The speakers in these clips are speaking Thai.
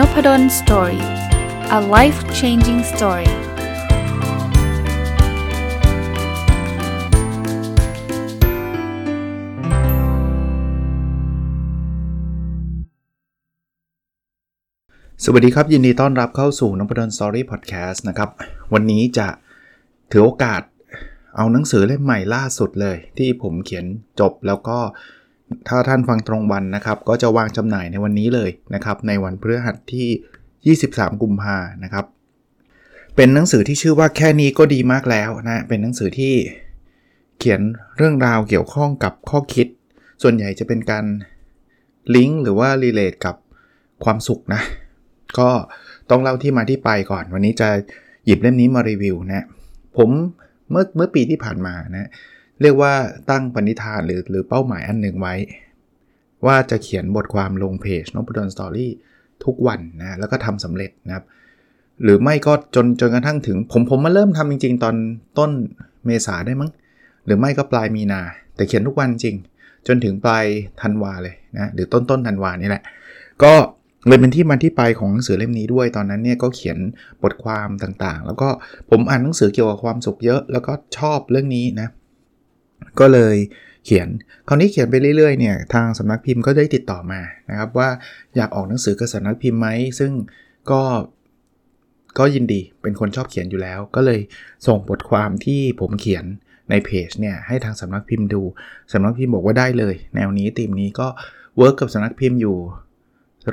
Nopadol Story a life changing story สวัสดีครับ ยินดีต้อนรับเข้าสู่นพดล Story พอดแคสต์นะครับ วันนี้จะถือโอกาสเอาหนังสือเล่มใหม่ล่าสุดเลย ที่ผมเขียนจบแล้วก็ ถ้าท่านฟังตรงวันนะครับ ก็จะวางจำหน่ายในวันนี้เลยนะครับ ในวันพฤหัสที่ 23 กุมภานะครับ เป็นหนังสือที่ชื่อว่าแค่นี้ก็ดีมากแล้วนะ เป็นหนังสือที่เขียนเรื่องราวเกี่ยวข้องกับข้อคิด ส่วนใหญ่จะเป็นการลิงก์หรือว่ารีเลทกับความสุขนะ ก็ต้องเล่าที่มาที่ไปก่อน วันนี้จะหยิบเล่มนี้มารีวิวนะ ผมเมื่อเมื่อปีที่ผ่านมานะ เรียกว่าตั้งปณิธานหรือหรือเป้าหมายอันหนึ่งไว้ ว่าจะเขียนบทความลงเพจนพดลสตอรี่ทุกวันนะแล้วก็ทำสำเร็จนะครับ หรือไม่ก็จนจนกระทั่งถึง ผมผมมาเริ่มทำจริง ๆ ตอนต้นเมษาได้มั้ง หรือไม่ก็ปลายมีนา แต่เขียนทุกวันจริง จนถึงปลายธันวาเลยนะหรือต้นต้นธันวานี่แหละ ก็เลยเป็นที่มาที่ไปของหนังสือเล่มนี้ด้วยตอนนั้นเนี่ยก็เขียนบทความต่างๆ แล้วก็ผมอ่านหนังสือเกี่ยวกับความสุขเยอะ แล้วก็ชอบเรื่องนี้นะ ก็เลยเขียนคราวนี้เขียนไปเรื่อยๆเนี่ยทางสำนักพิมพ์ก็ได้ติดต่อมานะครับว่าอยากออกหนังสือกับสำนักพิมพ์ไหมซึ่งก็ก็ยินดีเป็นคนชอบเขียนอยู่แล้ว ก็เลยส่งบทความที่ผมเขียนในเพจเนี่ยให้ทางสำนักพิมพ์ดูสำนักพิมพ์บอกว่าได้เลย แนวนี้ตีมนี้ก็เวิร์กกับสำนักพิมพ์อยู่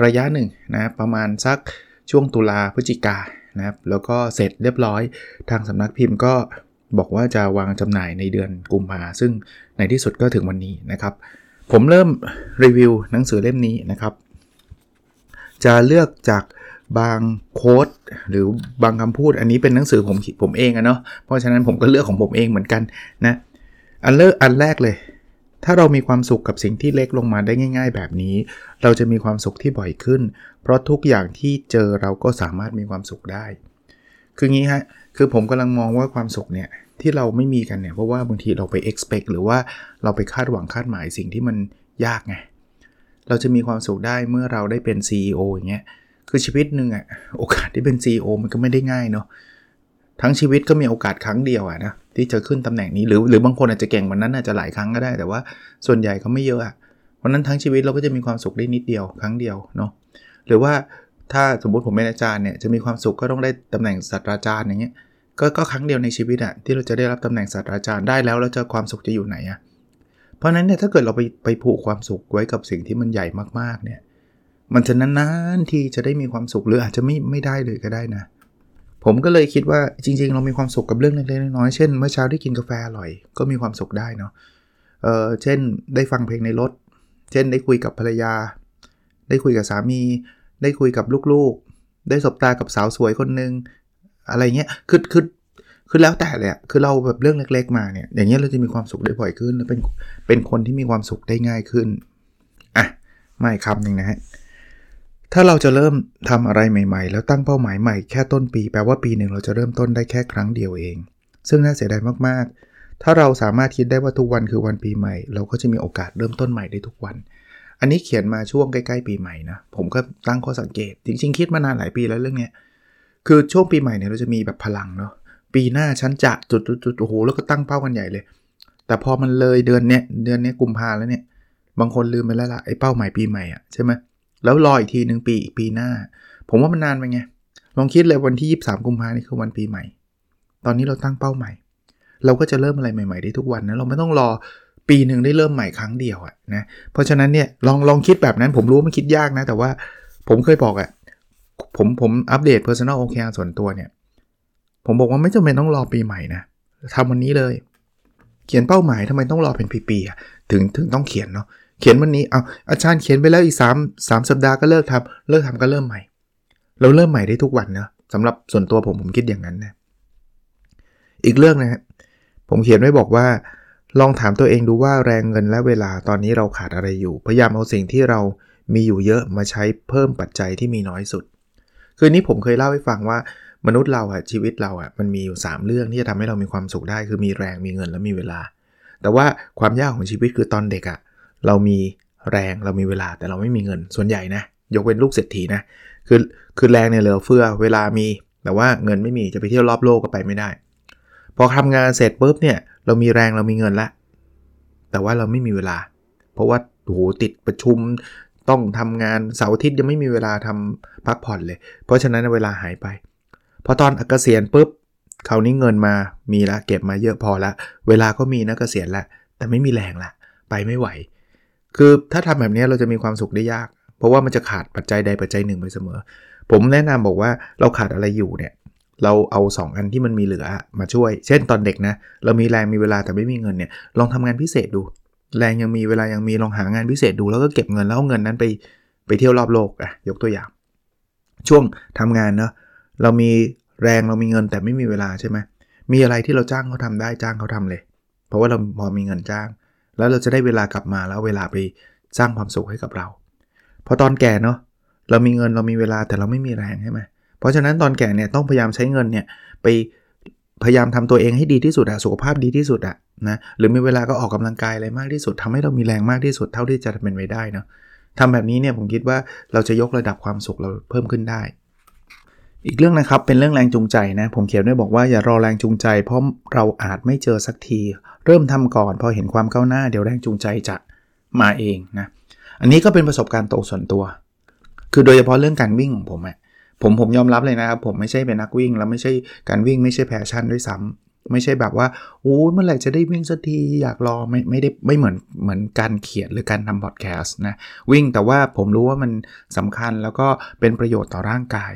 ระยะหนึ่งนะประมาณสักช่วงตุลาพฤศจิกานะครับแล้วก็เสร็จเรียบร้อย ทางสำนักพิมพ์ก็ บอกว่าจะวางจำหน่ายในเดือนกุมภาซึ่งในที่สุดก็ถึงวันนี้นะครับ ผมเริ่มรีวิวหนังสือเล่มนี้นะครับ จะเลือกจากบางโค้ดหรือบางคำพูดอันนี้เป็นหนังสือผมผมเองอะเนาะเพราะฉะนั้นผมก็เลือกของผมเองเหมือนกันนะอันเลิกอันแรกเลย ถ้าเรามีความสุขกับสิ่งที่เล็กลงมาได้ง่าย ๆ แบบนี้ เราจะมีความสุขที่บ่อยขึ้น เพราะทุกอย่างที่เจอเราก็สามารถมีความสุขได้ คืองี้ฮะ คือผมกำลังมองว่าความสุขเนี่ยที่เราไม่มีกันเนี่ยเพราะว่าบางทีเราไป expect หรือว่าเราไปคาดหวังคาดหมายสิ่งที่มันยากไงเราจะมีความสุขได้เมื่อเราได้เป็น CEO อย่างเงี้ยคือชีวิตหนึ่งอะโอกาสที่เป็น CEO มันก็ไม่ได้ง่ายเนาะทั้งชีวิตก็มีโอกาสครั้งเดียวอะนะที่จะขึ้นตำแหน่งนี้หรือหรือบางคนอาจจะเก่งวันนั้นอาจจะหลายครั้งก็ได้ แต่ว่าส่วนใหญ่เขาไม่เยอะอะวันนั้นทั้งชีวิตเราก็จะมีความสุขได้นิดเดียวครั้งเดียวเนาะหรือว่าถ้าสมมติผมเป็นอาจารย์เนี่ยจะมีความสุขก็ต้องได้ตำแหน่งศาสตราจารย์อย่างเงี้ย ก็ก็ครั้งเดียวในชีวิตอะที่เราจะได้รับตำแหน่งศาสตราจารย์ได้แล้วแล้วจะความสุขจะอยู่ไหนอะเพราะนั้นเนี่ยถ้าเกิดเราไปไปผูกความสุขไว้กับสิ่งที่มันใหญ่มากๆเนี่ยมันจะนานๆที่จะได้มีความสุขหรืออาจจะไม่ไม่ได้เลยก็ได้นะ ผมก็เลยคิดว่าจริง ๆ เรามีความสุขกับเรื่องเล็กๆน้อยๆเช่นเมื่อเช้าได้กินกาแฟอร่อย ก็มีความสุขได้เนาะเออเช่นได้ฟังเพลงในรถ เช่นได้คุยกับภรรยา ได้คุยกับสามี ได้คุยกับลูกๆ ได้สบตากับสาวสวยคนหนึ่ง อะไรเงี้ยคือคือคือแล้วแต่เลยคือเราแบบเรื่องเล็ก ๆ มาเนี่ยอย่างเงี้ยเราจะมีความสุขได้บ่อยขึ้น แล้วเป็นเป็นคนที่มีความสุขได้ง่ายขึ้นอะไม่คำหนึ่งนะฮะถ้าเราจะเริ่มทำอะไรใหม่ ๆ แล้วตั้งเป้าหมายใหม่แค่ต้นปี แปลว่าปีหนึ่งเราจะเริ่มต้นได้แค่ครั้งเดียวเอง ซึ่งน่าเสียดายมากๆ ถ้าเราสามารถคิดได้ว่าทุกวันคือวันปีใหม่ เราก็จะมีโอกาสเริ่มต้นใหม่ได้ทุกวัน อันนี้เขียนมาช่วงใกล้ๆปีใหม่นะผมก็ตั้งข้อสังเกต จริงๆ คิดมานานหลายปีแล้วเรื่องเนี้ย คือช่วงปีใหม่เนี่ยเราจะมีแบบพลังเนาะปีหน้าฉันจะจุดจุดโอ้โหแล้วก็ตั้งเป้ากันใหญ่เลย แต่พอมันเลยเดือนเนี้ยเดือนเนี้ยกุมภาแล้วเนี่ยบางคนลืมไปแล้วล่ะไอ้เป้าหมายปีใหม่อะใช่ไหมแล้วรออีกทีหนึ่งปีอีกปีหน้า ผมว่ามันนานไปไงลองคิดเลยวันที่ 23 กุมภานี่คือวันปีใหม่ ตอนนี้เราตั้งเป้าใหม่ เราก็จะเริ่มอะไรใหม่ ๆ ได้ทุกวันนะเราไม่ต้องรอปีหนึ่งได้เริ่มใหม่ครั้งเดียวอะนะเพราะฉะนั้นเนี่ยลองลองคิดแบบนั้นผมรู้มันคิดยากนะ แต่ว่าผมเคยบอกอะ ผมผมอัปเดต Personal OKR ส่วนตัวเนี่ย ผมบอกว่าไม่จำเป็นต้องรอปีใหม่นะทำวันนี้เลย เขียนเป้าหมายทำไมต้องรอเป็นปีๆถึงถึงต้องเขียนเนาะเขียนวันนี้เอาอาจารย์เขียนไปแล้วอีก3 3สัปดาห์ก็เลิกทำเลิกทำก็เริ่มใหม่ เราเริ่มใหม่ได้ทุกวันนะสำหรับส่วนตัวผมผมคิดอย่างนั้นนะอีกเรื่องนะฮะผมเขียนไว้บอกว่า ลองถามตัวเองดูว่าแรงเงินและเวลาตอนนี้เราขาดอะไรอยู่ พยายามเอาสิ่งที่เรามีอยู่เยอะมาใช้เพิ่มปัจจัยที่มีน้อยสุด คืนนี้ผมเคยเล่าให้ฟังว่ามนุษย์เราอะชีวิตเราอะมันมีอยู่ 3 เรื่องที่จะทำให้เรามีความสุขได้คือมีแรงมีเงินและมีเวลา แต่ว่าความยากของชีวิตคือตอนเด็กอะเรามีแรงเรามีเวลาแต่เราไม่มีเงินส่วนใหญ่นะยกเว้นลูกเศรษฐีนะคือคือแรงเนี่ยเหลือเฟือเวลามี แต่ว่าเงินไม่มีจะไปเที่ยวรอบโลกก็ไปไม่ได้ พอทำงานเสร็จปุ๊บเนี่ยเรามีแรงเรามีเงินล้วแต่ว่าเราไม่มีเวลา เพราะว่าโหติดประชุม ต้องทำงานเสาร์อาทิตย์ยังไม่มีเวลาทำพักผ่อนเลย เพราะฉะนั้นเวลาหายไป พอตอนเกษียณปุ๊บคราวนี้เงินมามีละเก็บมาเยอะพอละ เวลาก็มีนะเกษียณละ แต่ไม่มีแรงละไปไม่ไหว คือถ้าทำแบบนี้เราจะมีความสุขได้ยาก เพราะว่ามันจะขาดปัจจัยใดปัจจัยหนึ่งไปเสมอ ผมแนะนำบอกว่าเราขาดอะไรอยู่เนี่ยเราเอา 2 อันที่มันมีเหลือมาช่วย เช่นตอนเด็กนะ เรามีแรงมีเวลาแต่ไม่มีเงินเนี่ย ลองทำงานพิเศษดู แรงยังมีเวลายังมีลองหางานพิเศษดูแล้วก็เก็บเงินแล้วเอาเงินนั้นไปไปเที่ยวรอบโลกอะยกตัวอย่าง ช่วงทำงานเนาะเรามีแรงเรามีเงินแต่ไม่มีเวลาใช่ไหมมีอะไรที่เราจ้างเขาทาได้จ้างเขาทำเลย เพราะว่าเราพอมีเงินจ้าง แล้วเราจะได้เวลากลับมาแล้วเวลาไปสร้างความสุขให้กับเราพอตอนแก่เนาะเรามีเงินเรามีเวลาแต่เราไม่มีแรงใช่ไหมเพราะฉะนั้นตอนแก่เนี่ยต้องพยายามใช้เงินเนี่ยไป พยายามทำตัวเองให้ดีที่สุดอะสุขภาพดีที่สุดอะนะหรือมีเวลาก็ออกกำลังกายอะไรมากที่สุดทำให้เรามีแรงมากที่สุดเท่าที่จะเป็นไปได้เนาะทำแบบนี้เนี่ยผมคิดว่าเราจะยกระดับความสุขเราเพิ่มขึ้นได้ อีกเรื่องนะครับเป็นเรื่องแรงจูงใจนะผมเขียนด้วยบอกว่าอย่ารอแรงจูงใจ เพราะเราอาจไม่เจอสักที เริ่มทำก่อน พอเห็นความก้าวหน้าเดี๋ยวแรงจูงใจจะมาเองนะอันนี้ก็เป็นประสบการณ์โตส่วนตัว คือโดยเฉพาะเรื่องการวิ่งของผมอะ ผมผมยอมรับเลยนะครับ ผมไม่ใช่เป็นนักวิ่ง แล้วไม่ใช่การวิ่งไม่ใช่แพชชั่นด้วยซ้ำไม่ใช่แบบว่าโอ้เมื่อไหร่จะได้วิ่งสักทีอยากรอไม่ไม่ได้ไม่เหมือนเหมือนการเขียนหรือการทำพอดแคสต์นะวิ่งแต่ว่าผมรู้ว่ามันสำคัญแล้วก็เป็นประโยชน์ต่อร่างกาย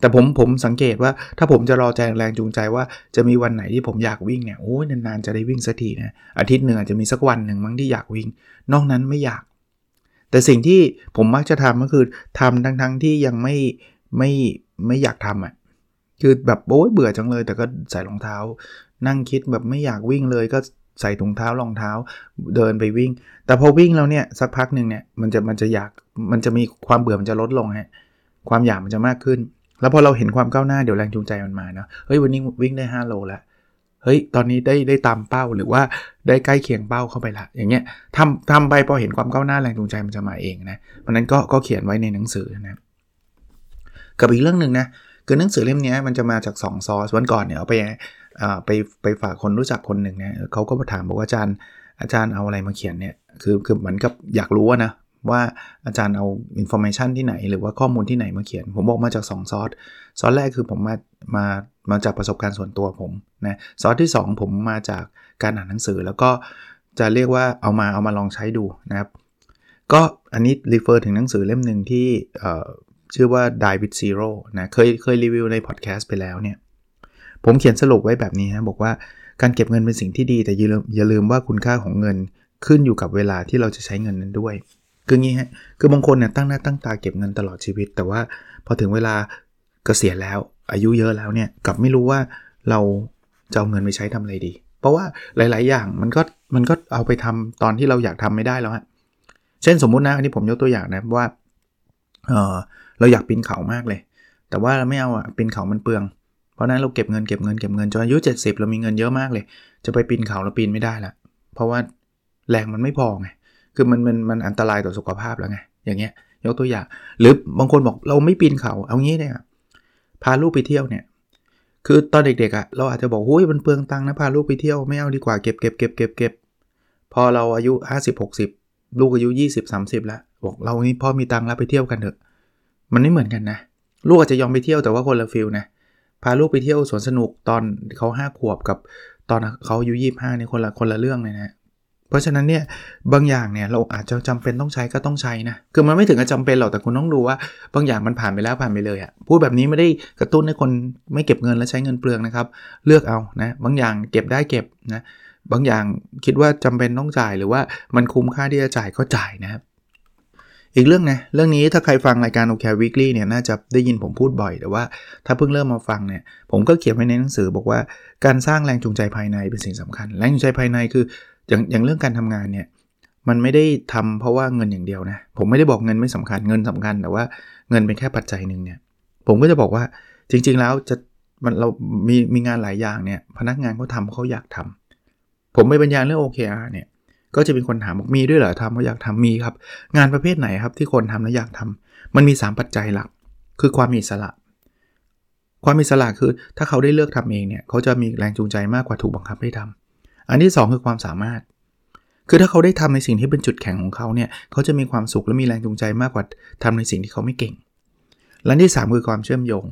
แต่ผมผมสังเกตว่าถ้าผมจะรอแจแรงจูงใจว่าจะมีวันไหนที่ผมอยากวิ่งเนี่ยโอ้ยนานๆจะได้วิ่งสักทีนะอาทิตย์หนึ่งอาจจะมีสักวันหนึ่งมั้งที่อยากวิ่ง นอกนั้นไม่อยาก แต่สิ่งที่ผมมักจะทำก็คือทำทั้งๆทที่ยังไม่ ไม่ไม่อยากทำอะคือแบบโอ้ยเบื่อจังเลย แต่ก็ใส่รองเท้า นั่งคิดแบบไม่อยากวิ่งเลยก็ใส่ถุงเท้ารองเท้าเดินไปวิ่ง แต่พอวิ่งแล้วเนี่ยสักพักหนึ่งเนี่ยมันจะมันจะอยากมันจะมีความเบื่อมันจะลดลงฮะความอยากมันจะมากขึ้น แล้วพอเราเห็นความก้าวหน้าเดี๋ยวแรงจูงใจมันมาเนาะเฮ้ยวันนี้วิ่งได้ 5 โลแล้วเฮ้ยตอนนี้ได้ได้ตามเป้าหรือว่าได้ใกล้เคียงเป้าเข้าไปละอย่างเงี้ยทำทำไปพอเห็นความก้าวหน้าแรงจูงใจมันจะมาเองนะเพราะนั้นก็ก็เขียนไว้ในหนังสือนะ กับอีกเรื่องหนึ่งนะคือหนังสือเล่มนี้มันจะมาจาก2ซอสวันก่อนเนี่ยเอาไปไปไปฝากคนรู้จักคนหนึ่งเนี่ยเขาก็มาถามบอกว่าอาจารย์อาจารย์เอาอะไรมาเขียนเนี่ยคือคือเหมือนกับอยากรู้นะว่าอาจารย์เอา information ที่ไหน หรือว่าข้อมูลที่ไหนมาเขียน ผมบอกมาจาก 2 source source แรกคือผมมามามาจากประสบการณ์ส่วนตัวผมนะซอสที่ 2 ผมมาจากการอ่านหนังสือ แล้วก็จะเรียกว่าเอามาเอามาลองใช้ดูนะครับก็อันนี้รีเฟอร์ถึงหนังสือเล่มหนึ่งที่ ชื่อว่า Die with Zero นะเคยเคยรีวิวในพอดแคสต์ไปแล้วเนี่ย ผมเขียนสรุปไว้แบบนี้นะบอกว่าการเก็บเงินเป็นสิ่งที่ดีแต่อย่าลืมอย่าลืมว่าคุณค่าของเงินขึ้นอยู่กับเวลาที่เราจะใช้เงินนั้นด้วย คืองี้ฮะคือบางคนเนี่ยตั้งหน้าตั้งตาเก็บเงินตลอดชีวิต แต่ว่าพอถึงเวลาเกษียณแล้วอายุเยอะแล้วเนี่ยกลับไม่รู้ว่าเราจะเอาเงินไปใช้ทำอะไรดี เพราะว่าหลาย ๆ อย่างมันก็มันก็เอาไปทำตอนที่เราอยากทำไม่ได้แล้วฮะเช่นสมมุตินะอันนี้ผมยกตัวอย่างนะว่า เออเราอยากปีนเขามากเลย แต่ว่าเราไม่เอาอะปีนเขามันเปลือง เพราะนั้นเราเก็บเงินเก็บเงินเก็บเงินจนอายุ 70 เรามีเงินเยอะมากเลย จะไปปีนเขาเราปีนไม่ได้ละเพราะว่าแรงมันไม่พอไงคือมันมันมันอันตรายต่อสุขภาพแล้วไงอย่างเงี้ยยกตัวอย่าง หรือบางคนบอกเราไม่ปีนเขาเอางี้เนี่ยพาลูกไปเที่ยวเนี่ยคือตอนเด็กๆอะ่ะเราอาจจะบอกหุ้ยมันเปลืองตังค์นะพาลูกไปเที่ยวไม่เอาดีกว่าเก็บเก็บเก็บเก็บเก็บพอเราอายุ 50 60 ลูกอายุ 20 30 แล้ว บอกเรานี่พ่อมีตังค์แล้วไปเที่ยวกันเถอะ มันไม่เหมือนกันนะ ลูกอาจจะยอมไปเที่ยวแต่ว่าคนละฟิลนะ พาลูกไปเที่ยวสวนสนุกตอนเขาห้าขวบกับตอนเขาอายุยี่ห้าเนี่ยคนละคนละเรื่องเลยนะเพราะฉะนั้นเนี่ยบางอย่างเนี่ยเราอาจจะจำเป็นต้องใช้ก็ต้องใช้นะ คือมันไม่ถึงกับจำเป็นหรอกแต่คุณต้องดูว่าบางอย่างมันผ่านไปแล้วผ่านไปเลยอะพูดแบบนี้ไม่ได้กระตุ้นให้คนไม่เก็บเงินและใช้เงินเปลืองนะครับ เลือกเอานะบางอย่างเก็บได้เก็บนะบางอย่างคิดว่าจำเป็นต้องจ่ายหรือว่ามันคุ้มค่าที่จะจ่ายก็จ่ายนะครับ อีกเรื่องนะ เรื่องนี้ถ้าใครฟังรายการโอเควิกฤตเนี่ยน่าจะได้ยินผมพูดบ่อย แต่ว่าถ้าเพิ่งเริ่มมาฟังเนี่ย ผมก็เขียนไว้ในหนังสือบอกว่าการสร้างแรงจูงใจภายในเป็นสิ่งสำคัญ แรงจูงใจภายในคืออย่างอย่างเรื่องการทำงานเนี่ยมันไม่ได้ทำเพราะว่าเงินอย่างเดียวนะ ผมไม่ได้บอกเงินไม่สำคัญเงินสำคัญ แต่ว่าเงินเป็นแค่ปัจจัยหนึ่งเนี่ยผมก็จะบอกว่าจริง ๆแล้วจะมันเรามีมีงานหลายอย่างเนี่ยพนักงานเขาทาเขาอยากทำผมไปบรรยายเรื่อง OKR เนี่ย ก็จะมีคนถามบอกมีด้วยเหรอทำเขาอยากทำมีครับ งานประเภทไหนครับที่คนทำแล้วอยากทำมันมี 3 ปัจจัยหลัก คือความมีอิสระ ความมีอิสระคือถ้าเขาได้เลือกทำเองเนี่ยเขาจะมีแรงจูงใจมากกว่าถูกบังคับให้ทำอันที่ 2 คือความสามารถ คือถ้าเขาได้ทำในสิ่งที่เป็นจุดแข็งของเขาเนี่ยเขาจะมีความสุขและมีแรงจูงใจมากกว่าทำในสิ่งที่เขาไม่เก่งและที่ 3 คือความเชื่อมโยง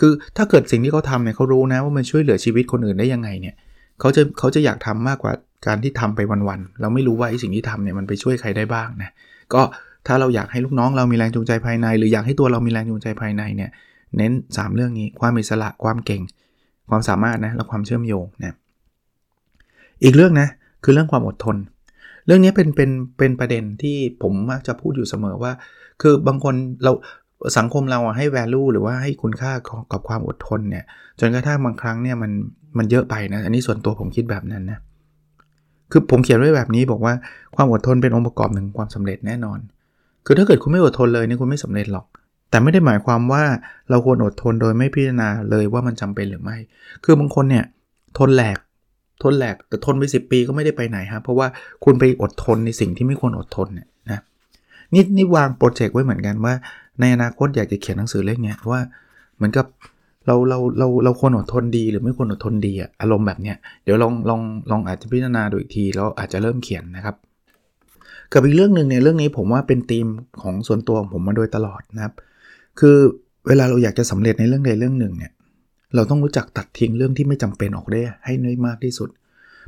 คือถ้าเกิดสิ่งที่เขาทำเนี่ยเขารู้นะว่ามันช่วยเหลือชีวิตคนอื่นได้ยังไงเนี่ยเขาจะเขาจะอยากทำมากกว่า การที่ทำไปวันๆเราไม่รู้ว่าไอ้สิ่งที่ทำเนี่ยมันไปช่วยใครได้บ้างนะก็ถ้าเราอยากให้ลูกน้องเรามีแรงจูงใจภายใน หรืออยากให้ตัวเรามีแรงจูงใจภายในเนี่ยเน้น 3 เรื่องนี้ความอิสระความเก่ง ความสามารถนะและความเชื่อมโยงนะอีกเรื่องนะคือเรื่องความอดทน เรื่องนี้เป็นเป็นเป็นประเด็นที่ผมมักจะพูดอยู่เสมอว่า คือบางคนเราสังคมเราให้ value หรือว่าให้คุณค่ากับความอดทนเนี่ยจนกระทั่งบางครั้งเนี่ยมันมันเยอะไปนะอันนี้ส่วนตัวผมคิดแบบนั้นนะ คือผมเขียนไว้แบบนี้บอกว่าความอดทนเป็นองค์ประกอบหนึ่งความสำเร็จแน่นอน คือถ้าเกิดคุณไม่อดทนเลยนี่คุณไม่สำเร็จหรอก แต่ไม่ได้หมายความว่าเราควรอดทนโดยไม่พิจารณาเลยว่ามันจำเป็นหรือไม่ คือบางคนเนี่ยทนแหลกทนแหลกแต่ทนไปสิปีก็ไม่ได้ไปไหนครับเพราะว่าคุณไปอดทนในสิ่งที่ไม่ควรอดทนเนี่ยนะนี่นี่วางโปรเจกต์ไว้เหมือนกันว่า ในอนาคตอยากจะเขียนหนังสือเล่มนี้ว่าเหมือนกับ เราเราเราเราควรอดทนดีหรือไม่ควรอดทนดีอะอารมณ์แบบเนี้ยเดี๋ยวลองลองลองอาจจะพิจารณาดูอีกทีแล้วอาจจะเริ่มเขียนนะครับกับอีกเรื่องหนึ่งเนี่ยเรื่องนี้ผมว่าเป็นธีมของส่วนตัวของผมมาโดยตลอดนะครับ คือเวลาเราอยากจะสำเร็จในเรื่องใดเรื่องหนึ่งเนี่ยเราต้องรู้จักตัดทิ้งเรื่องที่ไม่จำเป็นออกได้ให้น้อยมากที่สุด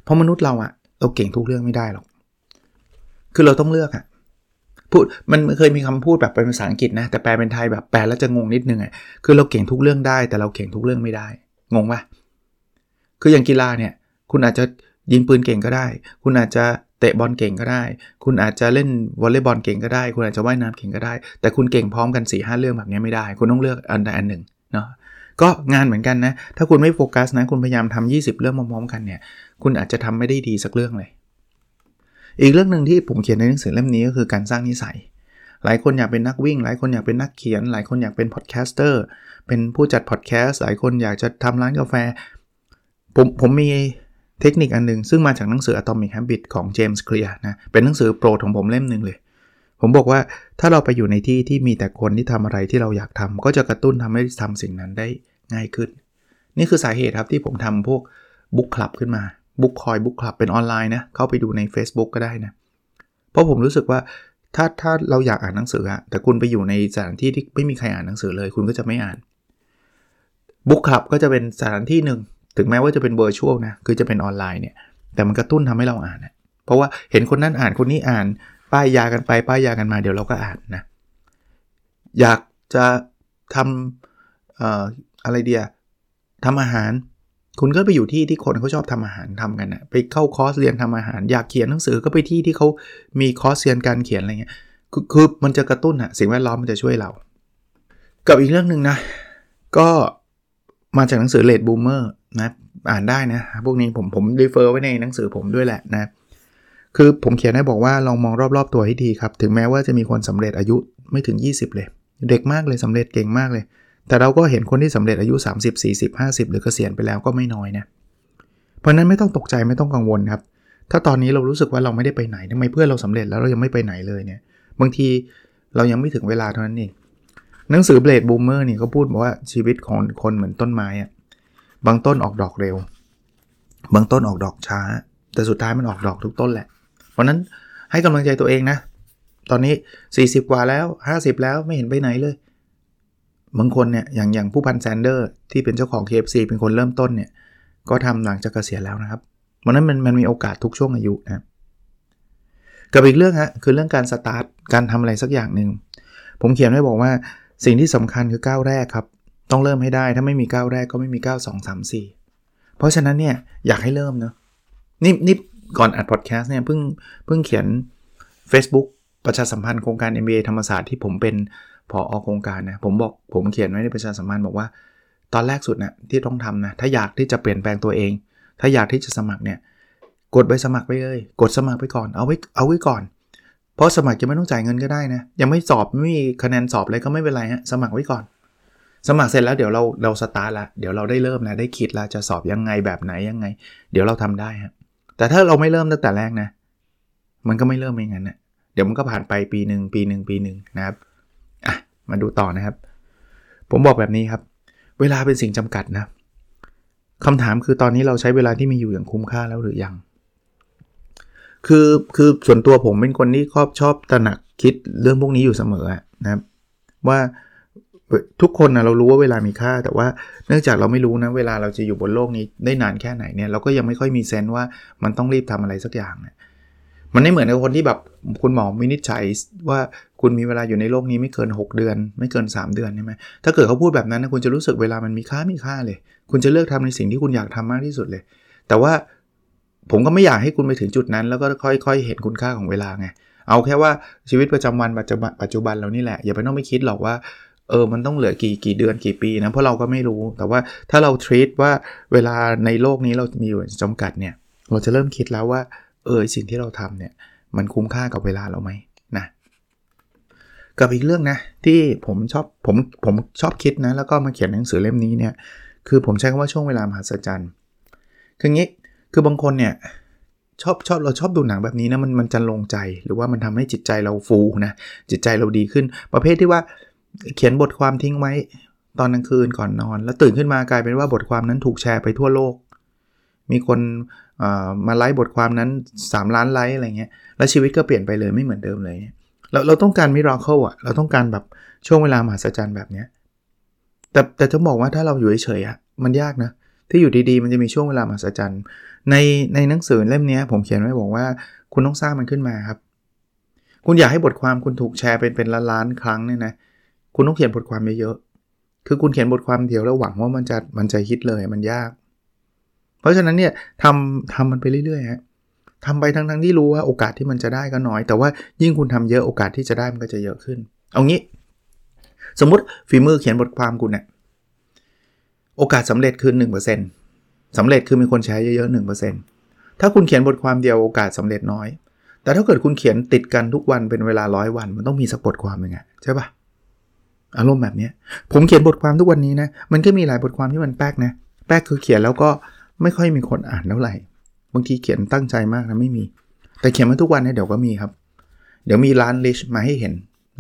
เพราะมนุษย์เราอะเราเก่งทุกเรื่องไม่ได้หรอก คือเราต้องเลือกอะ พูดมันเคยมีคำพูดแบบเป็นภาษาอังกฤษนะ แต่แปลเป็นไทยแบบแปลแล้วจะงงนิดนึงอะคือเราเก่งทุกเรื่องได้ แต่เราเก่งทุกเรื่องไม่ได้ งงปะคืออย่างกีฬาเนี่ย คุณอาจจะยิงปืนเก่งก็ได้ คุณอาจจะเตะบอลเก่งก็ได้ คุณอาจจะเล่นวอลเลย์บอลเก่งก็ได้ คุณอาจจะว่ายน้ำเก่งก็ได้ แต่คุณเก่งพร้อมกัน4-5 เรื่องแบบนี้ไม่ได้ คุณต้องเลือกอันใดอันหนึ่งเนาะก็งานเหมือนกันนะ ถ้าคุณไม่โฟกัสนะ คุณพยายามทำ20 เรื่องพร้อมๆกันเนี่ย คุณอาจจะทำไม่ได้ดีสักเรื่องเลย อีกเรื่องหนึ่งที่ผมเขียนในหนังสือเล่มนี้ก็คือการสร้างนิสัย หลายคนอยากเป็นนักวิ่ง หลายคนอยากเป็นนักเขียน หลายคนอยากเป็น podcaster เป็นผู้จัดพอดแคสต์ หลายคนอยากจะทำร้านกาแฟ ผมผมมีเทคนิคอันนึง ซึ่งมาจากหนังสือ Atomic Habit ของ James Clear นะ เป็นหนังสือโปรดของผมเล่มหนึ่งเลย ผมบอกว่าถ้าเราไปอยู่ในที่ที่มีแต่คนที่ทำอะไรที่เราอยากทำก็จะกระตุ้นทำให้ทำสิ่งนั้นได้ง่ายขึ้น นี่คือสาเหตุครับที่ผมทำพวกบุ๊กคลับขึ้นมา บุ๊กคอยบุ๊กคลับเป็นออนไลน์นะ เข้าไปดูใน Facebook ก็ได้นะ เพราะผมรู้สึกว่าถ้าถ้าเราอยากอ่านหนังสืออะแต่คุณไปอยู่ในสถานที่ที่ไม่มีใครอ่านหนังสือเลย คุณก็จะไม่อ่านบุ๊กคลับก็จะเป็นสถานที่หนึ่ง ถึงแม้ว่าจะเป็นเวอร์ชวลนะ คือจะเป็นออนไลน์เนี่ย แต่มันกระตุ้นทำให้เราอ่านนะเพราะว่าเห็นคนนั้นอ่านคนนี้อ่าน ป้ายยากันไป ป้ายยากันมา เดี๋ยวเราก็อ่านนะ อยากจะทำออะไรเดียทำอาหาร คุณก็ไปอยู่ที่ที่คนเขาชอบทำอาหารทำกันนะไปเข้าคอร์สเรียนทำอาหาร อยากเขียนหนังสือก็ไปที่ที่เขามีคอร์สเรียนการเขียนอะไรเงี้ยคือคือมันจะกระตุ้นอะสิ่งแวดล้อมมันจะช่วยเรา กับอีกเรื่องหนึ่งนะ ก็มาจากหนังสือ Late Bloomer นะอ่านได้นะ พวกนี้ผมผม refer ไว้ในหนังสือผมด้วยแหละนะคือผมเขียนให้บอกว่าลองมองรอบๆตัวให้ดีครับ ถึงแม้ว่าจะมีคนสำเร็จอายุไม่ถึง 20 เลย เด็กมากเลยสำเร็จเก่งมากเลย แต่เราก็เห็นคนที่สำเร็จอายุ 30 40 50 หรือเกษียณไปแล้วก็ไม่น้อยนะ เพราะนั้นไม่ต้องตกใจไม่ต้องกังวลครับ ถ้าตอนนี้เรารู้สึกว่าเราไม่ได้ไปไหนทำไมเพื่อนเราสำเร็จแล้วเรายังไม่ไปไหนเลยเนี่ย บางทีเรายังไม่ถึงเวลาเท่านั้นเอง หนังสือเบลดบูมเมอร์นี่เขาพูดบอกว่าชีวิตของคนเหมือนต้นไม้อะบางต้นออกดอกเร็ว บางต้นออกดอกช้า แต่สุดท้ายมันออกดอกทุกต้นแหละ เพราะนั้นให้กำลังใจตัวเองนะ ตอนนี้ 40 กว่าแล้ว 50 แล้วไม่เห็นไปไหนเลย บางคนเนี่ยอย่างอย่างผู้พันแซนเดอร์ที่เป็นเจ้าของ KFC เป็นคนเริ่มต้นเนี่ยก็ทำหลังจากเกษียณแล้วนะครับเพราะนั้นมันมันมีโอกาสทุกช่วงอายุนะกับอีกเรื่องฮะคือเรื่องการสตาร์ทการทำอะไรสักอย่างหนึ่งผมเขียนไว้บอกว่าสิ่งที่สำคัญคือก้าวแรกครับ ต้องเริ่มให้ได้ถ้าไม่มีก้าวแรกก็ไม่มีก้าวสองสามสี่เพราะฉะนั้นเนี่ยอยากให้เริ่มเนาะนี่นี่ก่อนอัดพอดแคสต์เนี่ยเพิ่งเพิ่งเขียน Facebook ประชาสัมพันธ์โครงการ MBA ธรรมศาสตร์ที่ผมเป็น พออโครงการนะผมบอกผมเขียนไว้ในประชาสัมพันธ์บอกว่า ตอนแรกสุดนะที่ต้องทำนะถ้าอยากที่จะเปลี่ยนแปลงตัวเอง ถ้าอยากที่จะสมัครเนี่ยกดใบสมัครไปเลย กดสมัครไปก่อนเอาไว้เอาไว้ก่อน เพราะสมัครจะไม่ต้องจ่ายเงินก็ได้นะยังไม่สอบไม่มีคะแนนสอบอะไรก็ไม่เป็นไรฮะสมัครไว้ก่อน สมัครเสร็จแล้วเดี๋ยวเราเราสตาร์ทละเดี๋ยวเราได้เริ่มนะได้คิดละจะสอบยังไงแบบไหนยังไง เดี๋ยวเราทำได้ฮะแต่ถ้าเราไม่เริ่มตั้งแต่แรกนะ มันก็ไม่เริ่มเองงั้นนะเดี๋ยวมันก็ผ่านไปปีหนึ่งปีหนึ่งปีหนึ่งนะครับ มาดูต่อนะครับ ผมบอกแบบนี้ครับ เวลาเป็นสิ่งจำกัดนะคำถามคือตอนนี้เราใช้เวลาที่มีอยู่อย่างคุ้มค่าแล้วหรือยัง คือคือส่วนตัวผมเป็นคนที่ชอบชอบตระหนักคิดเรื่องพวกนี้อยู่เสมอนะครับ ว่าทุกคนนะเรารู้ว่าเวลามีค่า แต่ว่าเนื่องจากเราไม่รู้นะเวลาเราจะอยู่บนโลกนี้ได้นานแค่ไหนเนี่ยเราก็ยังไม่ค่อยมีเซนส์ว่ามันต้องรีบทำอะไรสักอย่างเนี่ย มันไม่เหมือนกับคนที่แบบคุณหมอวินิจฉัยว่าคุณมีเวลาอยู่ในโลกนี้ไม่เกิน 6 เดือน ไม่เกิน 3 เดือนใช่ไหมถ้าเกิดเขาพูดแบบนั้นนะคุณจะรู้สึกเวลามันมีค่ามีค่าเลย คุณจะเลือกทำในสิ่งที่คุณอยากทำมากที่สุดเลย แต่ว่าผมก็ไม่อยากให้คุณไปถึงจุดนั้น แล้วก็ค่อย ๆ เห็นคุณค่าของเวลาไงเอาแค่ว่าชีวิตประจำวันปัจจุบันปัจจุบันเรานี่แหละอย่าไปต้องไม่คิดหรอกว่าเออมันต้องเหลือกี่กี่เดือนกี่ปีนะเพราะเราก็ไม่รู้แต่ว่าถ้าเราทรีตว่าเวลาในโลกนี้เรามีอยู่จำกัดเนี่ยเราจะเริ่มคิดแล้วว่า เออสิ่งที่เราทำเนี่ยมันคุ้มค่ากับเวลาเราไหมนะกับอีกเรื่องนะที่ผมชอบผมผมชอบคิดนะแล้วก็มาเขียนหนังสือเล่มนี้เนี่ยคือผมใช้คำว่าช่วงเวลามหัศจรรย์คืองี้คือบางคนเนี่ยชอบชอบเราชอบดูหนังแบบนี้นะมันมันจะลงใจหรือว่ามันทำให้จิตใจเราฟูนะจิตใจเราดีขึ้น ประเภทที่ว่าเขียนบทความทิ้งไว้ตอนกลางคืนก่อนนอน แล้วตื่นขึ้นมากลายเป็นว่าบทความนั้นถูกแชร์ไปทั่วโลก มีคน มาไลค์บทความนั้น 3 ล้านไลค์อะไรเงี้ยแล้วชีวิตก็เปลี่ยนไปเลยไม่เหมือนเดิมเลยเราเราต้องการมิราเคิลอะเราต้องการแบบช่วงเวลามหัศจรรย์แบบเนี้ยแต่แต่จะบอกว่าถ้าเราอยู่เฉยๆอะมันยากนะที่อยู่ดีๆ มันจะมีช่วงเวลามหัศจรรย์ ในในหนังสือเล่มนี้ผมเขียนไว้บอกว่าคุณต้องสร้างมันขึ้นมาครับ คุณอยากให้บทความคุณถูกแชร์เป็นเป็นล้านๆครั้งเนี่ยนะคุณต้องเขียนบทความเยอะๆคือคุณเขียนบทความเดียวแล้วหวังว่ามันจะมันจะฮิตเลยมันยาก เพราะฉะนั้นเนี่ยทำทำมันไปเรื่อยๆฮะทำไปทั้งๆที่รู้ว่าโอกาสที่มันจะได้ก็น้อย แต่ว่ายิ่งคุณทำเยอะโอกาสที่จะได้มันก็จะเยอะขึ้น เอางี้ สมมติฝีมือเขียนบทความคุณเนี่ยโอกาสสำเร็จคือ1%สำเร็จคือมีคนใช้เยอะๆ1%ถ้าคุณเขียนบทความเดียวโอกาสสาเร็จน้อย แต่ถ้าเกิดคุณเขียนติดกันทุกวันเป็นเวลาร้อยวัน มันต้องมีสักบทความหนึ่งอะใช่ปะอารมณ์แบบนี้ผมเขียนบทความทุกวันนี้นะมันก็มีหลายบทความที่มันแป๊กนะแป๊กคือเขียนแล้วก็ ไม่ค่อยมีคนอ่านเท่าไหร่ บางทีเขียนตั้งใจมากนะไม่มี แต่เขียนมาทุกวันเนี่ยเดี๋ยวก็มีครับ เดี๋ยวมีล้าน reach มาให้เห็น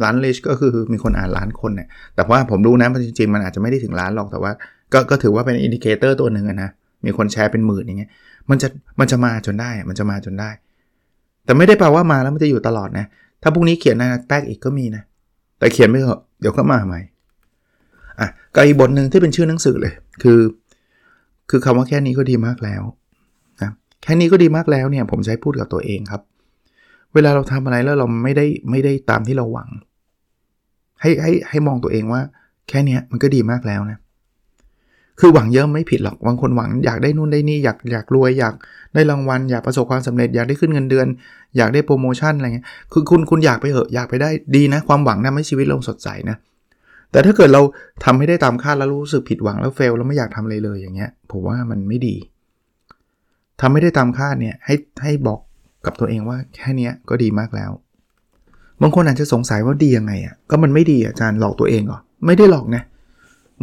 ล้าน reach ก็คือมีคนอ่านล้านคนเนี่ยแต่ว่าผมรู้นะมันจริงๆมันอาจจะไม่ได้ถึงล้านหรอกแต่ว่า ก็ก็ถือว่าเป็น indicator ตัวหนึ่งนะมีคนแชร์เป็นหมื่นอย่างเงี้ยมันจะมันจะมาจนได้มันจะมาจนได้ แต่ไม่ได้แปลว่ามาแล้วมันจะอยู่ตลอดนะ ถ้าพรุ่งนี้เขียนนะแป๊กอีกก็มีนะ แต่เขียนไม่เถอะเดี๋ยวก็มาใหม่อะก็อีกบทหนึ่งที่เป็นชื่อหนังสือเลย คือ คือคำว่าแค่นี้ก็ดีมากแล้วนะแค่นี้ก็ดีมากแล้วเนี่ยผมใช้พูดกับตัวเองครับ เวลาเราทำอะไรแล้วเราไม่ได้ไม่ได้ตามที่เราหวัง ให้ให้ให้มองตัวเองว่า แค่นี้มันก็ดีมากแล้วนะ คือหวังเยอะไม่ผิดหรอกบางคนหวังอยากได้นู่นได้นี่อยากอยากรวยอยากได้รางวัลอยากประสบความสำเร็จอยากได้ขึ้นเงินเดือน อยากได้โปรโมชั่นอะไรเงี้ยคือคุณคุณอยากไปเหอะอยากไปได้ดีนะ ความหวังทำให้ชีวิตเราสดใสนะ แต่ถ้าเกิดเราทำให้ได้ตามคาดแล้วรู้สึกผิดหวังแล้วเฟลแล้วไม่อยากทำเลยเลยอย่างเงี้ย ผมว่ามันไม่ดีทำไม่ได้ตามคาดเนี่ยให้ให้บอกกับตัวเองว่าแค่นี้ก็ดีมากแล้ว บางคนอาจจะสงสัยว่าดียังไงอะก็มันไม่ดีอาจารย์หลอกตัวเองเหรอไม่ได้หลอกนะ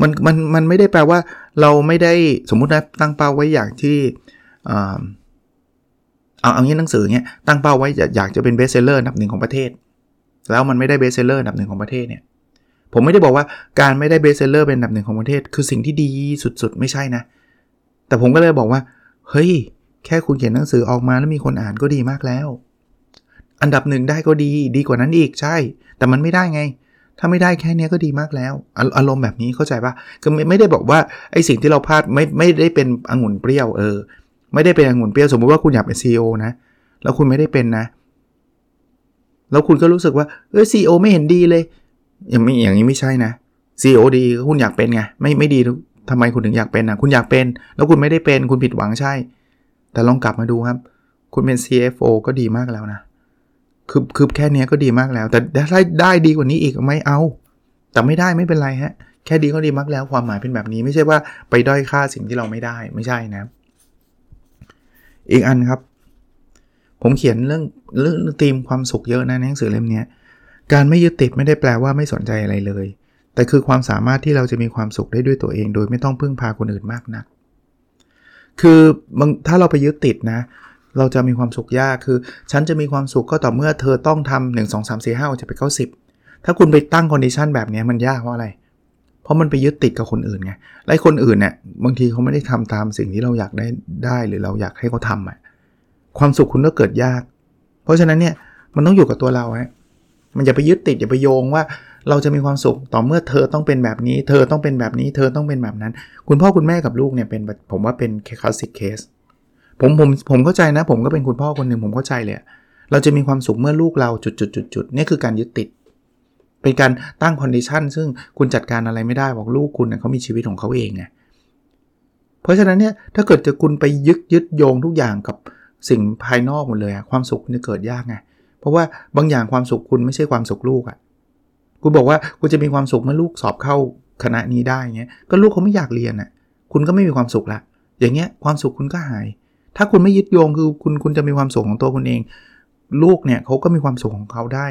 มันมันมันไม่ได้แปลว่า เราไม่ได้สมมุตินะตั้งเป้าไว้อย่างที่เอาเอางี้หนังสือเงี้ยตั้งเป้าไว้อยากจะเป็น bestseller อันดับหนึ่งของประเทศ แล้วมันไม่ได้ bestseller อันดับหนึ่งของประเทศเนี่ย ผมไม่ได้บอกว่าการไม่ได้ bestseller เป็นอันดับหนึ่งของประเทศ คือสิ่งที่ดีสุดๆ ไม่ใช่นะ แต่ผมก็เลยบอกว่า เฮ้ย แค่คุณเขียนหนังสือออกมาแล้วมีคนอ่านก็ดีมากแล้ว อันดับหนึ่งได้ก็ดี ดีกว่านั้นอีกใช่ แต่มันไม่ได้ไง ถ้าไม่ได้แค่นี้ก็ดีมากแล้ว อารมณ์แบบนี้เข้าใจปะก็ไม่ได้บอกว่าไอ้สิ่งที่เราพลาดไม่ไม่ได้เป็นองุ่นเปรี้ยวเออ ไม่ได้เป็นองุ่นเปรี้ยวสมมติว่าคุณอยากเป็น CEO นะ แล้วคุณไม่ได้เป็นนะ แล้วคุณก็รู้สึกว่าเออซีโอไม่เห็นดีเลย ย่างนี้อย่างนี้ไม่ใช่นะ CEO ดีคุณอยากเป็นไงไม่ไม่ดีทำไมคุณถึงอยากเป็นนะคุณอยากเป็น แล้วคุณไม่ได้เป็นคุณผิดหวังใช่ แต่ลองกลับมาดูครับ คุณเป็น CFO ก็ดีมากแล้วนะคือคือแค่นี้ก็ดีมากแล้ว แต่ถ้ได้ดีกว่านี้อีกไม่เอา แต่ไม่ได้ไม่เป็นไรฮะ แค่ดีก็ดีมากแล้วความหมายเป็นแบบนี้ ไม่ใช่ว่าไปด้อยค่าสิ่งที่เราไม่ได้ไม่ใช่นะ อีกอันครับ ผมเขียนเรื่องเรื่องธีมความสุขเยอะนะในหนังสือเล่มนี้ การไม่ยึดติดไม่ได้แปลว่าไม่สนใจอะไรเลย แต่คือความสามารถที่เราจะมีความสุขได้ด้วยตัวเอง โดยไม่ต้องพึ่งพาคนอื่นมากนัก คือบางถ้าเราไปยึดติดนะ เราจะมีความสุขยากคือ ฉันจะมีความสุขก็ต่อเมื่อเธอต้องทำ1 2 3 4 5จะไปเข้า10 ถ้าคุณไปตั้งคอนดิชันแบบนี้มันยากเพราะอะไร เพราะมันไปยึดติดกับคนอื่นไงไอ้คนอื่นเนี่ยบางทีเขาไม่ได้ทำตามสิ่งที่เราอยากได้ได้หรือเราอยากให้เขาทำอะความสุขคุณก็เกิดยาก เพราะฉะนั้นเนี่ยมันต้องอยู่กับตัวเราฮะ มันอย่าไปยึดติดอย่าไปโยงว่า เราจะมีความสุขต่อเมื่อเธอต้องเป็นแบบนี้ เธอต้องเป็นแบบนี้ เธอต้องเป็นแบบนั้น คุณพ่อคุณแม่กับลูกเนี่ยเป็นผมว่าเป็น classic case ผมผมผมเข้าใจนะ ผมก็เป็นคุณพ่อคนหนึ่งผมเข้าใจเลยเราจะมีความสุขเมื่อลูกเราจุดจุดจุดจุดนี่คือการยึดติด เป็นการตั้ง condition ซึ่งคุณจัดการอะไรไม่ได้บอกลูกคุณเขามีชีวิตของเขาเองไงเพราะฉะนั้นเนี่ยถ้าเกิดจะคุณไปยึดยึดโยงทุกอย่างกับสิ่งภายนอกหมดเลยความสุขจะเกิดยากไง เพราะว่าบางอย่างความสุขคุณไม่ใช่ความสุขลูกอะคุณบอกว่าคุณจะมีความสุขเมื่อลูกสอบเข้าคณะนี้ได้เงี้ย ก็ลูกเขาไม่อยากเรียนอะคุณก็ไม่มีความสุขละ อย่างเงี้ยความสุขคุณก็หาย ถ้าคุณไม่ยึดโยงคือคุณคุณจะมีความสุขของตัวคุณเอง ลูกเนี่ยเขาก็มีความสุขของเขาได้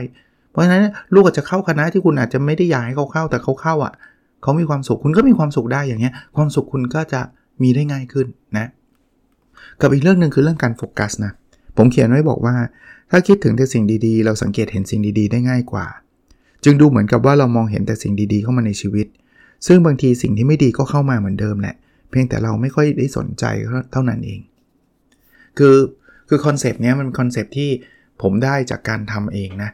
เพราะฉะนั้นลูกอาจจะเข้าคณะที่คุณอาจจะไม่ได้อยากให้เขาเข้าแต่เขาเข้าอะเขามีความสุขคุณก็มีความสุขได้อย่างเงี้ย ความสุขคุณก็จะมีได้ง่ายขึ้นนะ กับอีกเรื่องหนึ่งคือเรื่องการโฟกัสนะผมเขียนไว้บอกว่า ถ้าคิดถึงแต่สิ่งดีๆ เราสังเกตเห็นสิ่งดีๆ ได้ง่ายกว่า จึงดูเหมือนกับว่าเรามองเห็นแต่สิ่งดีๆ เข้ามาในชีวิต ซึ่งบางทีสิ่งที่ไม่ดีก็เข้ามาเหมือนเดิมแหละ เพียงแต่เราไม่ค่อยได้สนใจเท่านั้นเอง คือคือคอนเซปต์นี้มันเป็นคอนเซปต์ที่ผมได้จากการทำเองนะ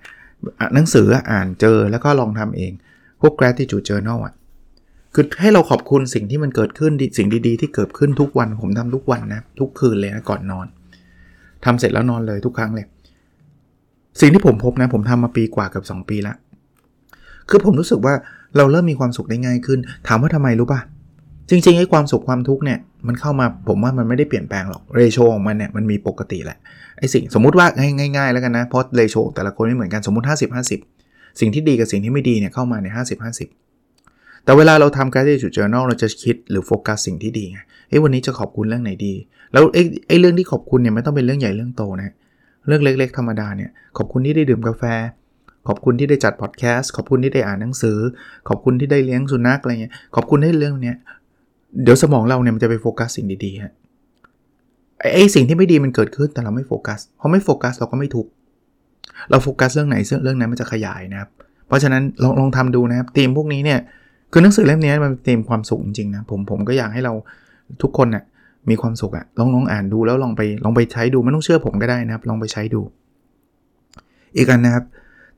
หนังสืออ่านเจอแล้วก็ลองทำเอง พวก gratitude journal อะคือให้เราขอบคุณสิ่งที่มันเกิดขึ้นสิ่งดีๆ ที่เกิดขึ้นทุกวันผมทำทุกวันนะ ทุกคืนเลยนะก่อนนอนทำเสร็จแล้วนอนเลยทุกครั้งเลย สิ่งที่ผมพบนะผมทำมาปีกว่ากับ 2 ปีล้วคือผมรู้สึกว่าเราเริ่มมีความสุขได้ง่ายขึ้น ถามว่าทำไมรู้ป่ะ จริงๆไอ้ความสุขความทุกข์เนี่ยมันเข้ามาผมว่ามันไม่ได้เปลี่ยนแปลงหรอกเรโชของมันเนี่ยมันมีปกติแหละไอ้สิ่งสมมุติว่าง่ายๆแล้วกันนะเพราะเรโชแต่ละคนไม่เหมือนกันสมมติ 50 50 สิ่งที่ดีกับสิ่งที่ไม่ดีเนี่ยเข้ามาใน 50 50 แต่เวลาเราทำการที่จุด journal เราจะคิดหรือโฟกัสสิ่งที่ดีไงเฮ้ยวันนี้จะขอบคุณเรื่องไหนดี แล้วไอ้ไอ้เรื่องที่ขอบคุณเนี่ยไม่ต้องเป็นเรื่องใหญ่เรื่องโตนะ เรื่องเล็ก ๆ ธรรมดาเนี่ยขอบคุณที่ได้ดื่มกาแฟ ขอบคุณที่ได้จัดพอดแคสต์ขอบคุณที่ได้อ่านหนังสือ ขอบคุณที่ได้เลี้ยงสุนัขอะไรเงี้ยขอบคุณให้เรื่องเนี้ยเดี๋ยวสมองเราเนี่ยมันจะไปโฟกัสสิ่งดีๆฮะไอ้สิ่งที่ไม่ดีมันเกิดขึ้นแต่เราไม่โฟกัสพอไม่โฟกัสเราก็ไม่ทุกเราโฟกัสเรื่องไหนเรื่องนั้นมันจะขยายนะครับ เพราะฉะนั้นลองลองทำดูนะครับธีมพวกนี้เนี่ยคือหนังสือเล่มนี้มันธีมความสุขจริงๆนะผมผมก็อยากให้เราทุกคนนะ่ะ มีความสุขอะลองลองอ่านดูแล้วลองไปลองไปใช้ดูไม่ต้องเชื่อผมก็ได้นะครับ ลองไปใช้ดู อีกอันนะครับ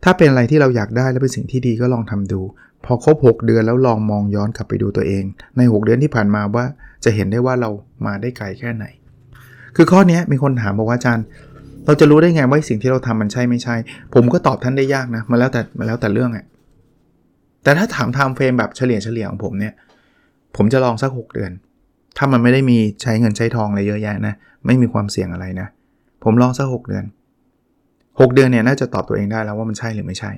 ถ้าเป็นอะไรที่เราอยากได้และเป็นสิ่งที่ดีก็ลองทำดู พอครบ 6 เดือนแล้วลองมองย้อนกลับไปดูตัวเอง ใน 6 เดือนที่ผ่านมาว่าจะเห็นได้ว่าเรามาได้ไกลแค่ไหน คือข้อนี้มีคนถามบอกว่าอาจารย์ เราจะรู้ได้ไงว่าสิ่งที่เราทำมันใช่ไม่ใช่ ผมก็ตอบท่านได้ยากนะมาแล้วแต่มาแล้วแต่เรื่องอะแต่ถ้าถาม time frame แบบเฉลี่ยเฉลี่ยของผมเนี่ย ผมจะลองสัก 6 เดือน ถ้ามันไม่ได้มีใช้เงินใช้ทองอะไรเยอะแยะนะ ไม่มีความเสี่ยงอะไรนะ ผมลองสัก6เดือน 6 เดือนเนี่ยน่าจะตอบตัวเองได้แล้วว่ามันใช่หรือไม่ใช่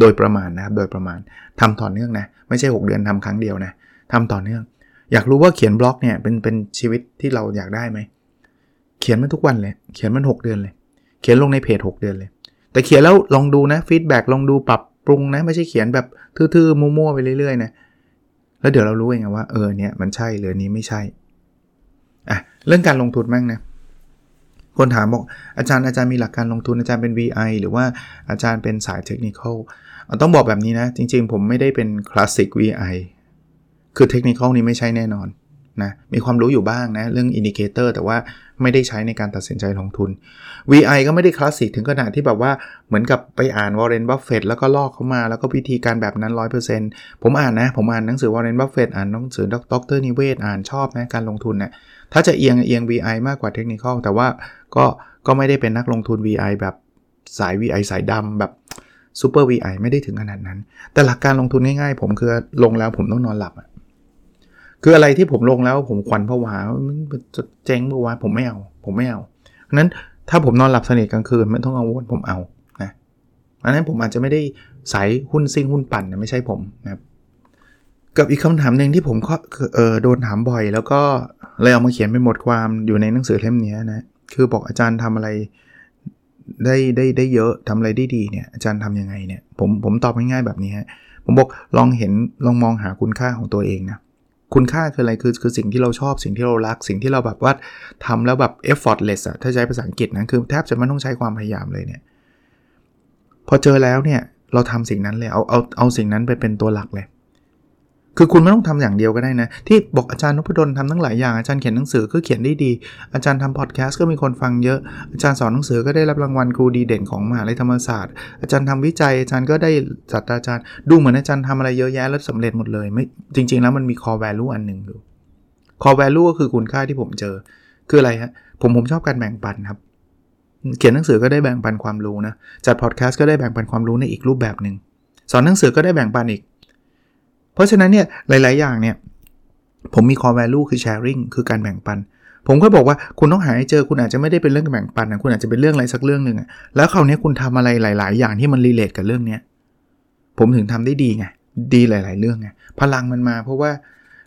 โดยประมาณนะครับ โดยประมาณทำต่อเนื่องนะ ไม่ใช่ 6 เดือนทำครั้งเดียวนะทำต่อเนื่อง อยากรู้ว่าเขียนบล็อกเนี่ยเป็นเป็นชีวิตที่เราอยากได้ไหม เขียนมันทุกวันเลย เขียนมัน 6 เดือนเลย เขียนลงในเพจ 6 เดือนเลย แต่เขียนแล้วลองดูนะ feedback ลองดูปรับปรุงนะ ไม่ใช่เขียนแบบทื่อๆมั่วๆไปเรื่อยๆนะ แล้วเดี๋ยวเรารู้เองว่าเออเนี่ยมันใช่หรือนี้ไม่ใช่อะเรื่องการลงทุนบ้างนะคนถามบอกอาจารย์อาจารย์มีหลักการลงทุนอาจารย์เป็น VI หรือว่าอาจารย์เป็นสาย technical ต้องบอกแบบนี้นะ จริงๆ ผมไม่ได้เป็นคลาสสิก VI คือเทคนิคนี้ไม่ใช่แน่นอน นะมีความรู้อยู่บ้างนะ เรื่อง indicator แต่ว่าไม่ได้ใช้ในการตัดสินใจลงทุน VI ก็ไม่ได้คลาสสิกถึงขนาดที่แบบว่าเหมือนกับไปอ่านวอร์เรนบัฟเฟตแล้วก็ลอกเข้ามา แล้วก็วิธีการแบบนั้น 100%ผมอ่านนะ ผมอ่านหนังสือวอร์เรนบัฟเฟตอ่านหนังสือดร.นิเวศน์อ่านชอบนะการลงทุนเนี่ยถ้าจะเอียงเอียง VI มากกว่าเทคนิคแต่ว่าก็ก็ไม่ได้เป็นนักลงทุน VI แบบสาย VI สายดำแบบซูเปอร์ VI ไม่ได้ถึงขนาดนั้น แต่หลักการลงทุนง่ายๆ ผมคือลงแล้วผมต้องนอนหลับอะ คืออะไรที่ผมลงแล้วผมควันผวามันจะเจ๊งเมื่อวานผมไม่เอา ผมไม่เอาเพราะนั้นถ้าผมนอนหลับสนิทกลางคืนไม่ต้องกังวลผมเอานะอันนั้นผมอาจจะไม่ได้สายหุ้นซิ่งหุ้นปั่นนะไม่ใช่ผมนะครับกับอีกคำถามหนึ่งที่ผมเออโดนถามบ่อย แล้วก็เลยเอามาเขียนเป็นบทความอยู่ในหนังสือเล่มนี้นะคือบอกอาจารย์ทำอะไรได้ได้ได้เยอะทำอะไรได้ดีเนี่ยอาจารย์ทํำยังไงเนี่ยผมผมตอบง่ายๆแบบนี้ฮะผมบอกลองเห็นลองมองหาคุณค่าของตัวเองนะ คุณค่าคืออะไรคือคือสิ่งที่เราชอบสิ่งที่เรารัก สิ่งที่เราแบบว่าทำแล้วแบบ effortless อะถ้าใช้ภาษาอังกฤษนะคือแทบจะไม่ต้องใช้ความพยายามเลยเนี่ยพอเจอแล้วเนี่ยเราทำสิ่งนั้นเลยเอาเอาเอาสิ่งนั้นไปเป็นตัวหลักเลย คือคุณไม่ต้องทำอย่างเดียวก็ได้นะ ที่บอกอาจารย์นพดลทำทั้งหลายอย่าง อาจารย์เขียนหนังสือก็เขียนได้ดี อาจารย์ทำพอดแคสต์ก็มีคนฟังเยอะ อาจารย์สอนหนังสือก็ได้รับรางวัลครูดีเด่นของมหาลัยธรรมศาสตร์ อาจารย์ทำวิจัย อาจารย์ก็ได้ศาสตราจารย์ ดูเหมือนอาจารย์ทำอะไรเยอะแยะแล้วสำเร็จหมดเลย ไม่ จริง ๆ แล้วมันมี core value อันหนึ่งอยู่ core value ก็คือคุณค่าที่ผมเจอ คืออะไรฮะ ผมผมชอบการแบ่งปันครับ เขียนหนังสือก็ได้แบ่งปันความรู้นะ จัดพอดแคสต์ก็ได้แบ่งปันความรู้ในอีกรูปแบบหนึ่งสอนหนังสือก็ได้แบ่งปันอีก เพราะฉะนั้นเนี่ยหลาย ๆ อย่างเนี่ยผมมี core value คือ sharing คือการแบ่งปัน ผมก็บอกว่าคุณต้องหาให้เจอคุณอาจจะไม่ได้เป็นเรื่องแบ่งปันนะคุณอาจจะเป็นเรื่องอะไรสักเรื่องหนึ่งแล้วคราวนี้คุณทำอะไรหลาย ๆ อย่างที่มันรีเลทกับเรื่องเนี้ยผมถึงทำได้ดีไงดีหลาย ๆ เรื่องไงพลังมันมาเพราะว่า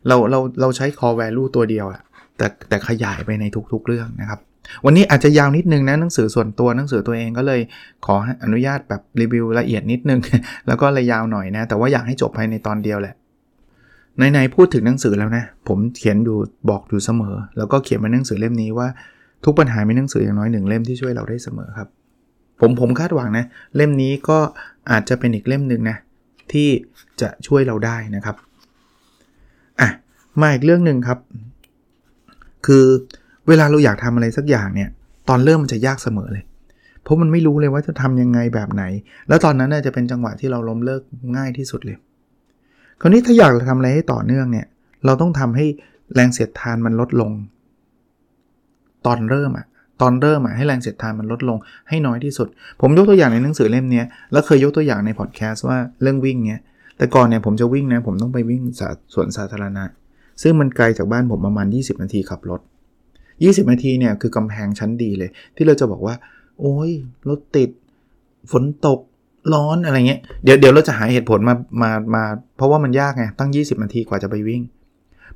เราเราเราใช้ core value ตัวเดียวอะแต่แต่ขยายไปในทุก ๆ เรื่องนะครับวันนี้อาจจะยาวนิดนึงนะหนังสือส่วนตัวหนังสือตัวเองก็เลยขออนุญาตแบบรีวิวละเอียดนิดนึง แล้วก็เลยยาวหน่อยนะ แต่ว่าอยากให้จบภายในตอนเดียวแหละ ไหนๆพูดถึงหนังสือแล้วนะ ผมเขียนดูบอกอยู่เสมอ แล้วก็เขียนมาหนังสือเล่มนี้ว่าทุกปัญหามีหนังสืออย่างน้อยหนึ่งเล่มที่ช่วยเราได้เสมอครับ ผมผมคาดหวังนะ เล่มนี้ก็อาจจะเป็นอีกเล่มหนึ่งนะ ที่จะช่วยเราได้นะครับอะมาอีกเรื่องหนึ่งครับ คือเวลาเราอยากทำอะไรสักอย่างเนี่ย ตอนเริ่มมันจะยากเสมอเลย เพราะมันไม่รู้เลยว่าจะทำยังไงแบบไหน แล้วตอนนั้นน่าจะเป็นจังหวะที่เราล้มเลิกง่ายที่สุดเลย คราวนี้ถ้าอยากทำอะไรให้ต่อเนื่องเนี่ย เราต้องทำให้แรงเสียดทานมันลดลง ตอนเริ่มอะตอนเริ่มอะให้แรงเสียดทานมันลดลง ให้น้อยที่สุด ผมยกตัวอย่างในหนังสือเล่มนี้แล้วเคยยกตัวอย่างในพอดแคสต์ว่าเรื่องวิ่งเนี่ยแต่ก่อนเนี่ยผมจะวิ่งนะผมต้องไปวิ่งสวนสาธารณะ ซึ่งมันไกลจากบ้านผมประมาณ 20 นาทีขับรถ 20 นาทีเนี่ยคือกำแพงชั้นดีเลย ที่เราจะบอกว่า โอ้ยรถติด ฝนตก ร้อนอะไรเงี้ยเดี๋ยวเดี๋ยวเราจะหาเหตุผลมามามาเพราะว่ามันยากไงตั้ง 20 นาทีกว่าจะไปวิ่ง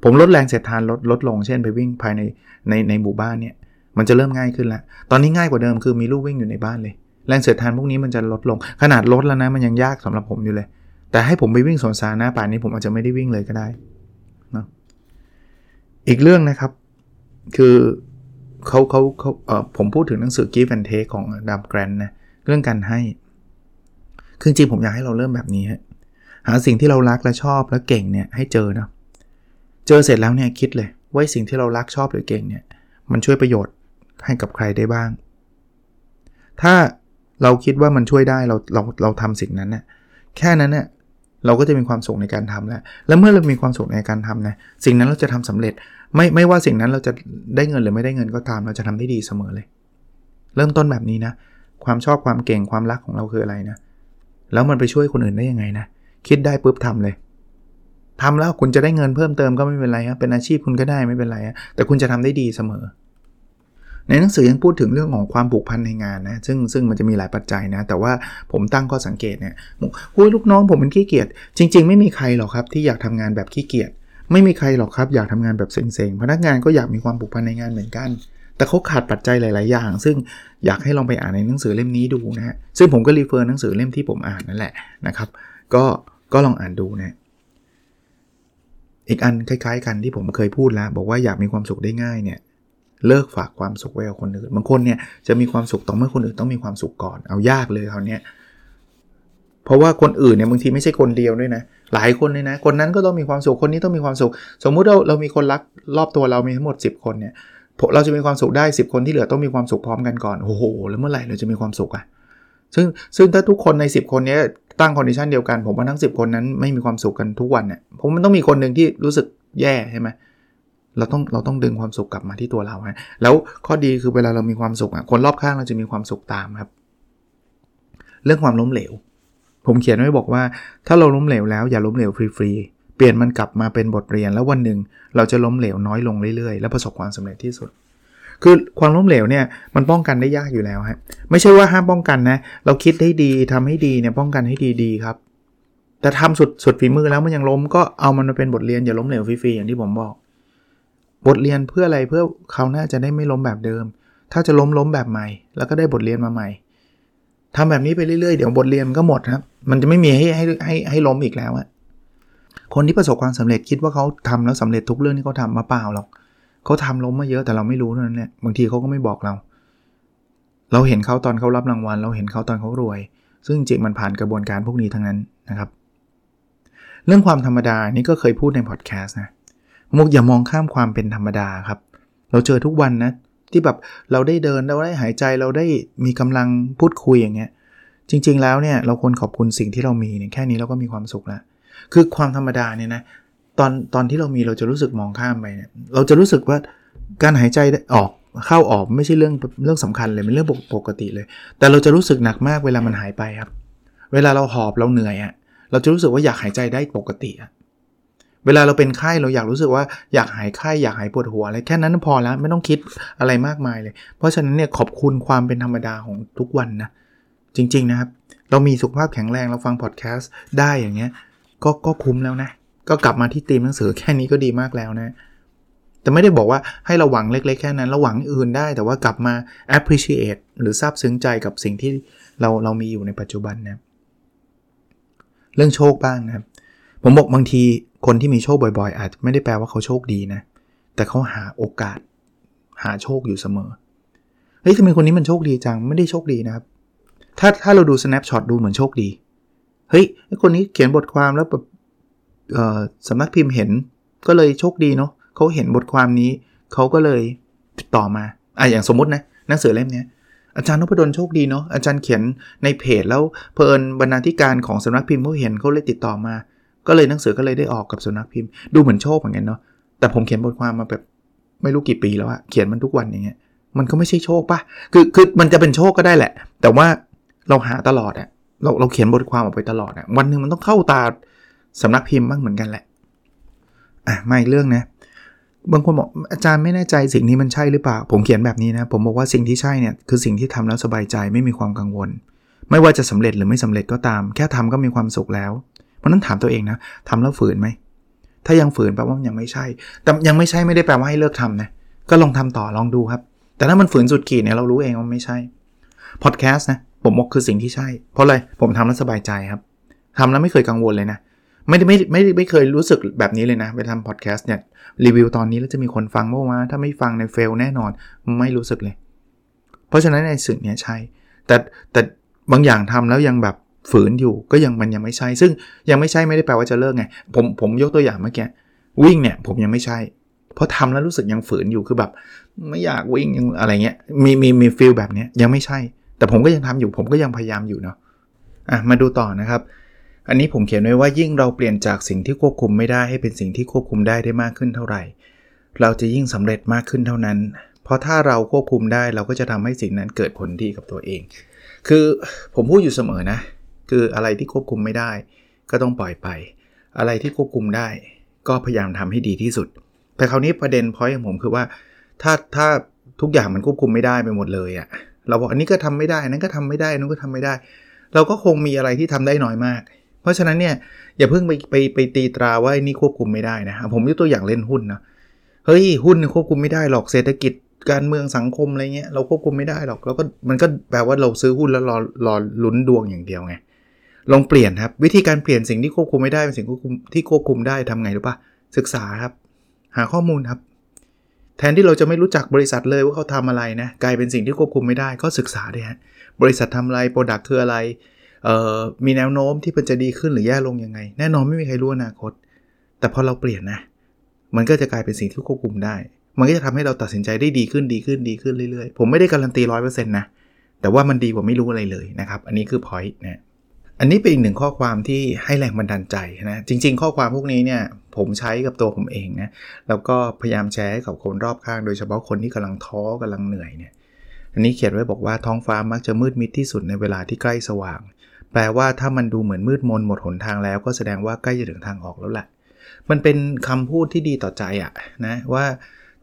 ผมลดแรงเสียดทานลดลดลงเช่นไปวิ่งภายในในในหมู่บ้านเนี่ยมันจะเริ่มง่ายขึ้นแล้วตอนนี้ง่ายกว่าเดิมคือมีลูกวิ่งอยู่ในบ้านเลย แรงเสียดทานพวกนี้มันจะลดลง ขนาดลดแล้วนะมันยังยากสำหรับผมอยู่เลย แต่ให้ผมไปวิ่งสวนสาธารณะป่านนี้ผมอาจจะไม่ได้วิ่งเลยก็ได้นะอีกเรื่องนะครับ คือเขาเขาเขาเออผมพูดถึงหนังสือ Give and Take ของดัมแกรนนะเรื่องการให้ คือจริงผมอยากให้เราเริ่มแบบนี้ฮะหาสิ่งที่เรารักและชอบและเก่งเนี่ยให้เจอนะเจอเสร็จแล้วเนี่ยคิดเลยว่าสิ่งที่เรารักชอบหรือเก่งเนี่ยมันช่วยประโยชน์ให้กับใครได้บ้าง ถ้าเราคิดว่ามันช่วยได้เราเราเราทำสิ่งนั้นเนะ่ยแค่นั้นเนะ่ยเราก็จะมีความสุขในการทำแล้ว แล้วเมื่อเรามีความสุขในการทำนะ สิ่งนั้นเราจะทำสำเร็จ ไม่ไม่ว่าสิ่งนั้นเราจะได้เงินหรือไม่ได้เงินก็ตาม เราจะทำได้ดีเสมอเลย เริ่มต้นแบบนี้นะ ความชอบความเก่งความรักของเราคืออะไรนะ แล้วมันไปช่วยคนอื่นได้ยังไงนะ คิดได้ปุ๊บทำเลยทำแล้วคุณจะได้เงินเพิ่มเติมก็ไม่เป็นไรครับเป็นอาชีพคุณก็ได้ไม่เป็นไรแต่คุณจะทำได้ดีเสมอ ในหนังสือยังพูดถึงเรื่องของความผูกพันในงานนะ ซึ่งซึ่งมันจะมีหลายปัจจัยนะ แต่ว่าผมตั้งข้อสังเกตเนี่ยคุยลูกน้องผมเป็นขี้เกียจ จริง ๆ ไม่มีใครหรอกครับที่อยากทำงานแบบขี้เกียจ ไม่มีใครหรอกครับอยากทำงานแบบเซ็งๆ พนักงานก็อยากมีความผูกพันในงานเหมือนกัน แต่เขาขาดปัจจัยหลาย ๆ อย่าง ซึ่งอยากให้ลองไปอ่านในหนังสือเล่มนี้ดูนะฮะซึ่งผมก็รีเฟอร์หนังสือเล่มที่ผมอ่านนั่นแหละนะครับ ก็ก็ลองอ่านดูนะอีกอันคล้าย ๆ กันที่ผมเคยพูดแล้ว บอกว่าอยากมีความสุขได้ง่ายเนี่ยเลิกฝากความสุขไว้กับคนอื่นบางคนเนี่ยจะมีความสุขต่อเมื่อคนอื่นต้องมีความสุขก่อนเอายากเลยคราวนี้เพราะว่าคนอื่นเนี่ยบางทีไม่ใช่คนเดียวด้วยนะหลายคนเลยนะ คนนั้นก็ต้องมีความสุขคนนี้ต้องมีความสุข สมมุติเราเรามีคนรักรอบตัวเรามีทั้งหมด 10 คนเนี่ย เราจะมีความสุขได้ 10 คนที่เหลือต้องมีความสุขพร้อมกันก่อนโอ้โหแล้วเมื่อไหร่เราจะมีความสุขอะ่ะซึ่งซึ่งถ้าทุกคนใน 10 คนนี้ตั้ง condition เดียวกัน ผมว่าทั้ง 10 คนนั้นไม่มีความสุขกันทุกวันเนี่ยผมมันต้องมีคนหนึ่งที่รู้สึกแย่ใช่ไหมเราต้องเราต้องดึงความสุขกลับมาที่ตัวเราฮะแล้วข้อดีคือเวลาเรามีความสุขอะคนรอบข้างเราจะมีความสุขตามครับ เรื่องความล้มเหลว ผมเขียนไว้บอกว่า ถ้าเราล้มเหลวแล้วอย่าล้มเหลวฟรีๆ เปลี่ยนมันกลับมาเป็นบทเรียน แล้ววันหนึ่งเราจะล้มเหลวน้อยลงเรื่อยๆ และประสบความสำเร็จที่สุด คือความล้มเหลวเนี่ยมันป้องกันได้ยากอยู่แล้วฮะไม่ใช่ว่าห้ามป้องกันนะ เราคิดให้ดีทำให้ดีเนี่ยป้องกันให้ดีๆครับ แต่ทำสุดสุดฝีมือแล้วมันยังล้มก็เอามันมาเป็นบทเรียนอย่าล้มเหลวฟรีๆอย่างที่ผมบอก บทเรียนเพื่ออะไรเพื่อเขาน่าจะได้ไม่ล้มแบบเดิม ถ้าจะล้มล้มแบบใหม่ แล้วก็ได้บทเรียนมาใหม่ทำแบบนี้ไปเรื่อยๆ เดี๋ยวบทเรียนมันก็หมดครับ มันจะไม่มีให้ให้ให้ให้ล้มอีกแล้วอะ คนที่ประสบความสำเร็จคิดว่าเขาทำแล้วสำเร็จทุกเรื่องที่เขาทามาเปล่าหรอกเขาทำล้มมาเยอะแต่เราไม่รู้เท่านั้นแหละบางทีเขาก็ไม่บอกเรา เราเห็นเขาตอนเขารับรางวัล เราเห็นเขาตอนเขารวย ซึ่งจริงมันผ่านกระบวนการพวกนี้ทั้งนั้นนะครับ เรื่องความธรรมดานี่ก็เคยพูดในพอดแคสต์นะมุกอย่ามองข้ามความเป็นธรรมดาครับ เราเจอทุกวันนะที่แบบเราได้เดินเราได้หายใจเราได้มีกำลังพูดคุยอย่างเงี้ยจริง ๆ แล้วเนี่ยเราควรขอบคุณสิ่งที่เรามีเนี่ยแค่นี้เราก็มีความสุขแล้ว คือความธรรมดาเนี่ยนะตอนตอนที่เรามีเราจะรู้สึกมองข้ามไปเนี่ยเราจะรู้สึกว่าการหายใจออกเข้าออกไม่ใช่เรื่องเรื่องสำคัญเลยเป็นเรื่องปกติเลย แต่เราจะรู้สึกหนักมากเวลามันหายไปครับ เวลาเราหอบเราเหนื่อยอะ่ะเราจะรู้สึกว่าอยากหายใจได้ปกติอะเวลาเราเป็นไข้เราอยากรู้สึกว่าอยากหายไข้อยากหายปวดหัวอะไรแค่นั้นพอแล้วไม่ต้องคิดอะไรมากมายเลย เพราะฉะนั้นเนี่ยขอบคุณความเป็นธรรมดาของทุกวันนะจริง ๆนะครับ เรามีสุขภาพแข็งแรงเราฟังพอดแคสต์ได้อย่างเงี้ย ก็ก็คุ้มแล้วนะ ก็กลับมาที่ตีมหนังสือแค่นี้ก็ดีมากแล้วนะ แต่ไม่ได้บอกว่าให้เราหวังเล็กๆแค่นั้นเราหวังอื่นได้ แต่ว่ากลับมา appreciate หรือซาบซึ้งใจกับสิ่งที่เราเรามีอยู่ในปัจจุบันนะเรื่องโชคบ้างนะครับ ผมบอกบางทีคนที่มีโชคบ่อยๆ อาจไม่ได้แปลว่าเขาโชคดีนะ แต่เขาหาโอกาส หาโชคอยู่เสมอ เฮ้ยทำไมคนนี้มันโชคดีจัง ไม่ได้โชคดีนะครับ ถ้าถ้าเราดู snapshot ดูเหมือนโชคดี เฮ้ยคนนี้เขียนบทความแล้วแบบสำนักพิมพ์เห็นก็เลยโชคดีเนาะเขาเห็นบทความนี้เขาก็เลยติดต่อมาอะอย่างสมมตินะหนังสือเล่มนี้อาจารย์นพดลโชคดีเนาะอาจารย์เขียนในเพจแล้วเพลินบรรณาธิการของสำนักพิมพ์เขาเห็นเขาเลยติดต่อมา ก็เลยหนังสือก็เลยได้ออกกับสำนักพิมพ์ ดูเหมือนโชคเหมือนกันเนาะแต่ผมเขียนบทความมาแบบไม่รู้กี่ปีแล้วอะเขียนมันทุกวันอย่างเงี้ยมันก็ไม่ใช่โชคปะคือคือมันจะเป็นโชคก็ได้แหละ แต่ว่าเราหาตลอดอะ เราเราเขียนบทความออกไปตลอดอะวันหนึ่งมันต้องเข้าตาสำนักพิมพ์บ้างเหมือนกันแหละ อะมาอีกเรื่องนะ บางคนบอกอาจารย์ไม่แน่ใจสิ่งนี้มันใช่หรือเปล่า ผมเขียนแบบนี้นะ ผมบอกว่าสิ่งที่ใช่เนี่ยคือสิ่งที่ทำแล้วสบายใจไม่มีความกังวล ไม่ว่าจะสำเร็จหรือไม่สำเร็จก็ตาม แค่ทำก็มีความสุขแล้ว เพราะนั้นถามตัวเองนะทำแล้วฝืนไหม ถ้ายังฝืนแปลว่ายังไม่ใช่ แต่ยังไม่ใช่ไม่ได้แปลว่าให้เลิกทำนะ ก็ลองทำต่อลองดูครับ แต่ถ้ามันฝืนสุดขีดเนี่ยเรารู้เองว่าไม่ใช่ พอดแคสต์นะ ผมบอกคือสิ่งที่ใช่ เพราะอะไรผมทำแล้วสบายใจครับทำแล้วไม่เคยกังวลเลยนะ ไม่ได้ไม่ไม่ไม่เคยรู้สึกแบบนี้เลยนะไปทำพอดแคสต์เนี่ยรีวิวตอนนี้แล้วจะมีคนฟังเมื่อวานถ้าไม่ฟังในเฟลแน่นอนไม่รู้สึกเลย เพราะฉะนั้นในสิ่งนี้ใช่ แต่แต่บางอย่างทำแล้วยังแบบฝืนอยู่ก็ยังมันยังไม่ใช่ ซึ่งยังไม่ใช่ไม่ได้แปลว่าจะเลิกไง ผมผมยกตัวอย่างเมื่อกี้วิ่งเนี่ยผมยังไม่ใช่ เพราะทำแล้วรู้สึกยังฝืนอยู่คือแบบ ไม่อยากวิ่งยังอะไรเงี้ยมีมีมีฟีลแบบนี้ยังไม่ใช่ แต่ผมก็ยังทำอยู่ผมก็ยังพยายามอยู่เนาะอะมาดูต่อนะครับ อันนี้ผมเขียนไว้ว่ายิ่งเราเปลี่ยนจากสิ่งที่ควบคุมไม่ได้ให้เป็นสิ่งที่ควบคุมได้ได้มากขึ้นเท่าไหร่ เราจะยิ่งสำเร็จมากขึ้นเท่านั้น เพราะถ้าเราควบคุมได้เราก็จะทำให้สิ่งนั้นเกิดผลดีกับตัวเอง คือผมพูดอยู่เสมอนะ คืออะไรที่ควบคุมไม่ได้ ก็ต้องปล่อยไป อะไรที่ควบคุมได้ ก็พยายามทำให้ดีที่สุด แต่คราวนี้ประเด็นพอยของผมคือว่าถ้าถ้าทุกอย่างมันควบคุมไม่ได้ไปหมดเลยอะ เราบอกอันนี้ก็ทำไม่ได้นั้นก็ทำไม่ได้นั้นก็ทำไม่ได้ เราก็คงมีอะไรที่ทำได้น้อยมาก เพราะฉะนั้นเนี่ยอย่าเพิ่งไปไปไปตีตราว่านี่ควบคุมไม่ได้นะผมยกตัวอย่างเล่นหุ้นนะเฮ้ยหุ้นควบคุมไม่ได้หรอกเศรษฐกิจการเมืองสังคมอะไรเงี้ยเราควบคุมไม่ได้หรอกแล้วก็มันก็แปลว่าเราซื้อหุ้นแล้วรอรอลุ้นดวงอย่างเดียวไงลองเปลี่ยนครับ วิธีการเปลี่ยนสิ่งที่ควบคุมไม่ได้เป็นสิ่งที่ควบคุมได้ทำไงรู้ปะศึกษาครับ หาข้อมูลครับ แทนที่เราจะไม่รู้จักบริษัทเลยว่าเขาทำอะไรนะกลายเป็นสิ่งที่ควบคุมไม่ได้ก็ศึกษาเลยฮะบริษัททำอะไรโปรดักต์คืออะไรมีแนวโน้มที่มันจะดีขึ้นหรือแย่ลงยังไง แน่นอนไม่มีใครรู้อนาคต แต่พอเราเปลี่ยนนะ มันก็จะกลายเป็นสิ่งที่ควบคุมได้ มันก็จะทำให้เราตัดสินใจได้ดีขึ้นดีขึ้นดีขึ้นเรื่อยๆ ผมไม่ได้การันตีร้อยเปอร์เซ็นต์นะ แต่ว่ามันดีกว่าไม่รู้อะไรเลยนะครับ อันนี้คือพอยต์นะ อันนี้เป็นอีกหนึ่งข้อความที่ให้แรงบันดาลใจนะ จริง ๆ ข้อความพวกนี้เนี่ยผมใช้กับตัวผมเองนะ แล้วก็พยายามแชร์ให้กับคนรอบข้าง โดยเฉพาะคนที่กำลังท้อกำลังเหนื่อยเนี่ย อันนี้เขียนไว้บอกว่าท้องฟ้ามักจะมืดมิดที่สุดในเวลาที่ใกล้สว่าง แปลว่าถ้ามันดูเหมือนมืดมนหมดหนทางแล้ว ก็แสดงว่าใกล้จะถึงทางออกแล้วแหละ มันเป็นคำพูดที่ดีต่อใจอะนะว่า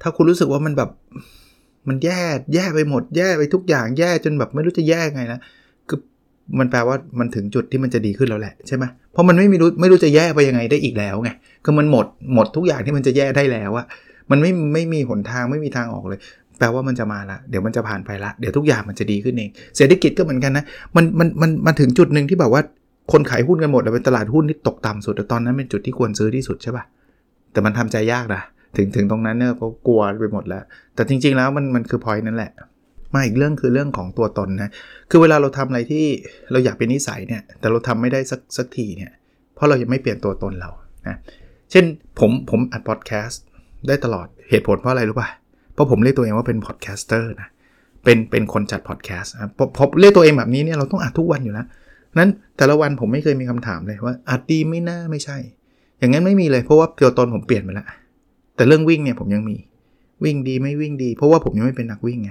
ถ้าคุณรู้สึกว่ามันแบบมันแย่แย่ไปหมดแย่ไปทุกอย่างแย่จนแบบไม่รู้จะแย่ไงนะ มันแปลว่ามันถึงจุดที่มันจะดีขึ้นแล้วแหละใช่ไหมเพราะมันไม่มีรู้ไม่รู้จะแย่ไปยังไงได้อีกแล้วไงคือมันหมดหมดทุกอย่างที่มันจะแย่ได้แล้วอะมันไม่ไม่มีหนทางไม่มีทางออกเลย แปลว่ามันจะมาละเดี๋ยวมันจะผ่านไปละเดี๋ยวทุกอย่างมันจะดีขึ้นเองเศรษฐกิจก็เหมือนกันนะมันมันมันมาถึงจุดหนึ่งที่แบบว่าคนขายหุ้นกันหมดแล้วเป็นตลาดหุ้นที่ตกต่ำสุดแต่ตอนนั้นเป็นจุดที่ควรซื้อที่สุดใช่ปะ่ะแต่มันทำใจยากนะถึงถึงตรงนั้นเนี่ยก็กลัวไปหมดแล้ว แต่จริง ๆ แล้วมันมันคือพอยนั่นแหละ มาอีกเรื่องคือเรื่องของตัวตนนะ คือเวลาเราทำอะไรที่เราอยากเป็นนิสัยเนี่ย แต่เราทำไม่ได้สักสักทีเนี่ย เพราะเรายังไม่เปลี่ยนตัวตนเรา นะ เช่นผมผมอัดพอดแคสต์ได้ตลอด เหตุผลเพราะอะไรรู้ป่ะ เพราะผมเรียกตัวเองว่าเป็น podcaster นะ เป็นเป็นคนจัดพอดแคสต์พอพอเรียกตัวเองแบบนี้เนี่ยเราต้องอัดทุกวันอยู่แล้ว นั้นแต่ละวันผมไม่เคยมีคำถามเลยว่าอัดดีไม่น่าไม่ใช่ อย่างนั้นไม่มีเลยเพราะว่าตัวตนผมเปลี่ยนไปแล้ว แต่เรื่องวิ่งเนี่ยผมยังมี วิ่งดีไม่วิ่งดี เพราะว่าผมยังไม่เป็นนักวิ่งไง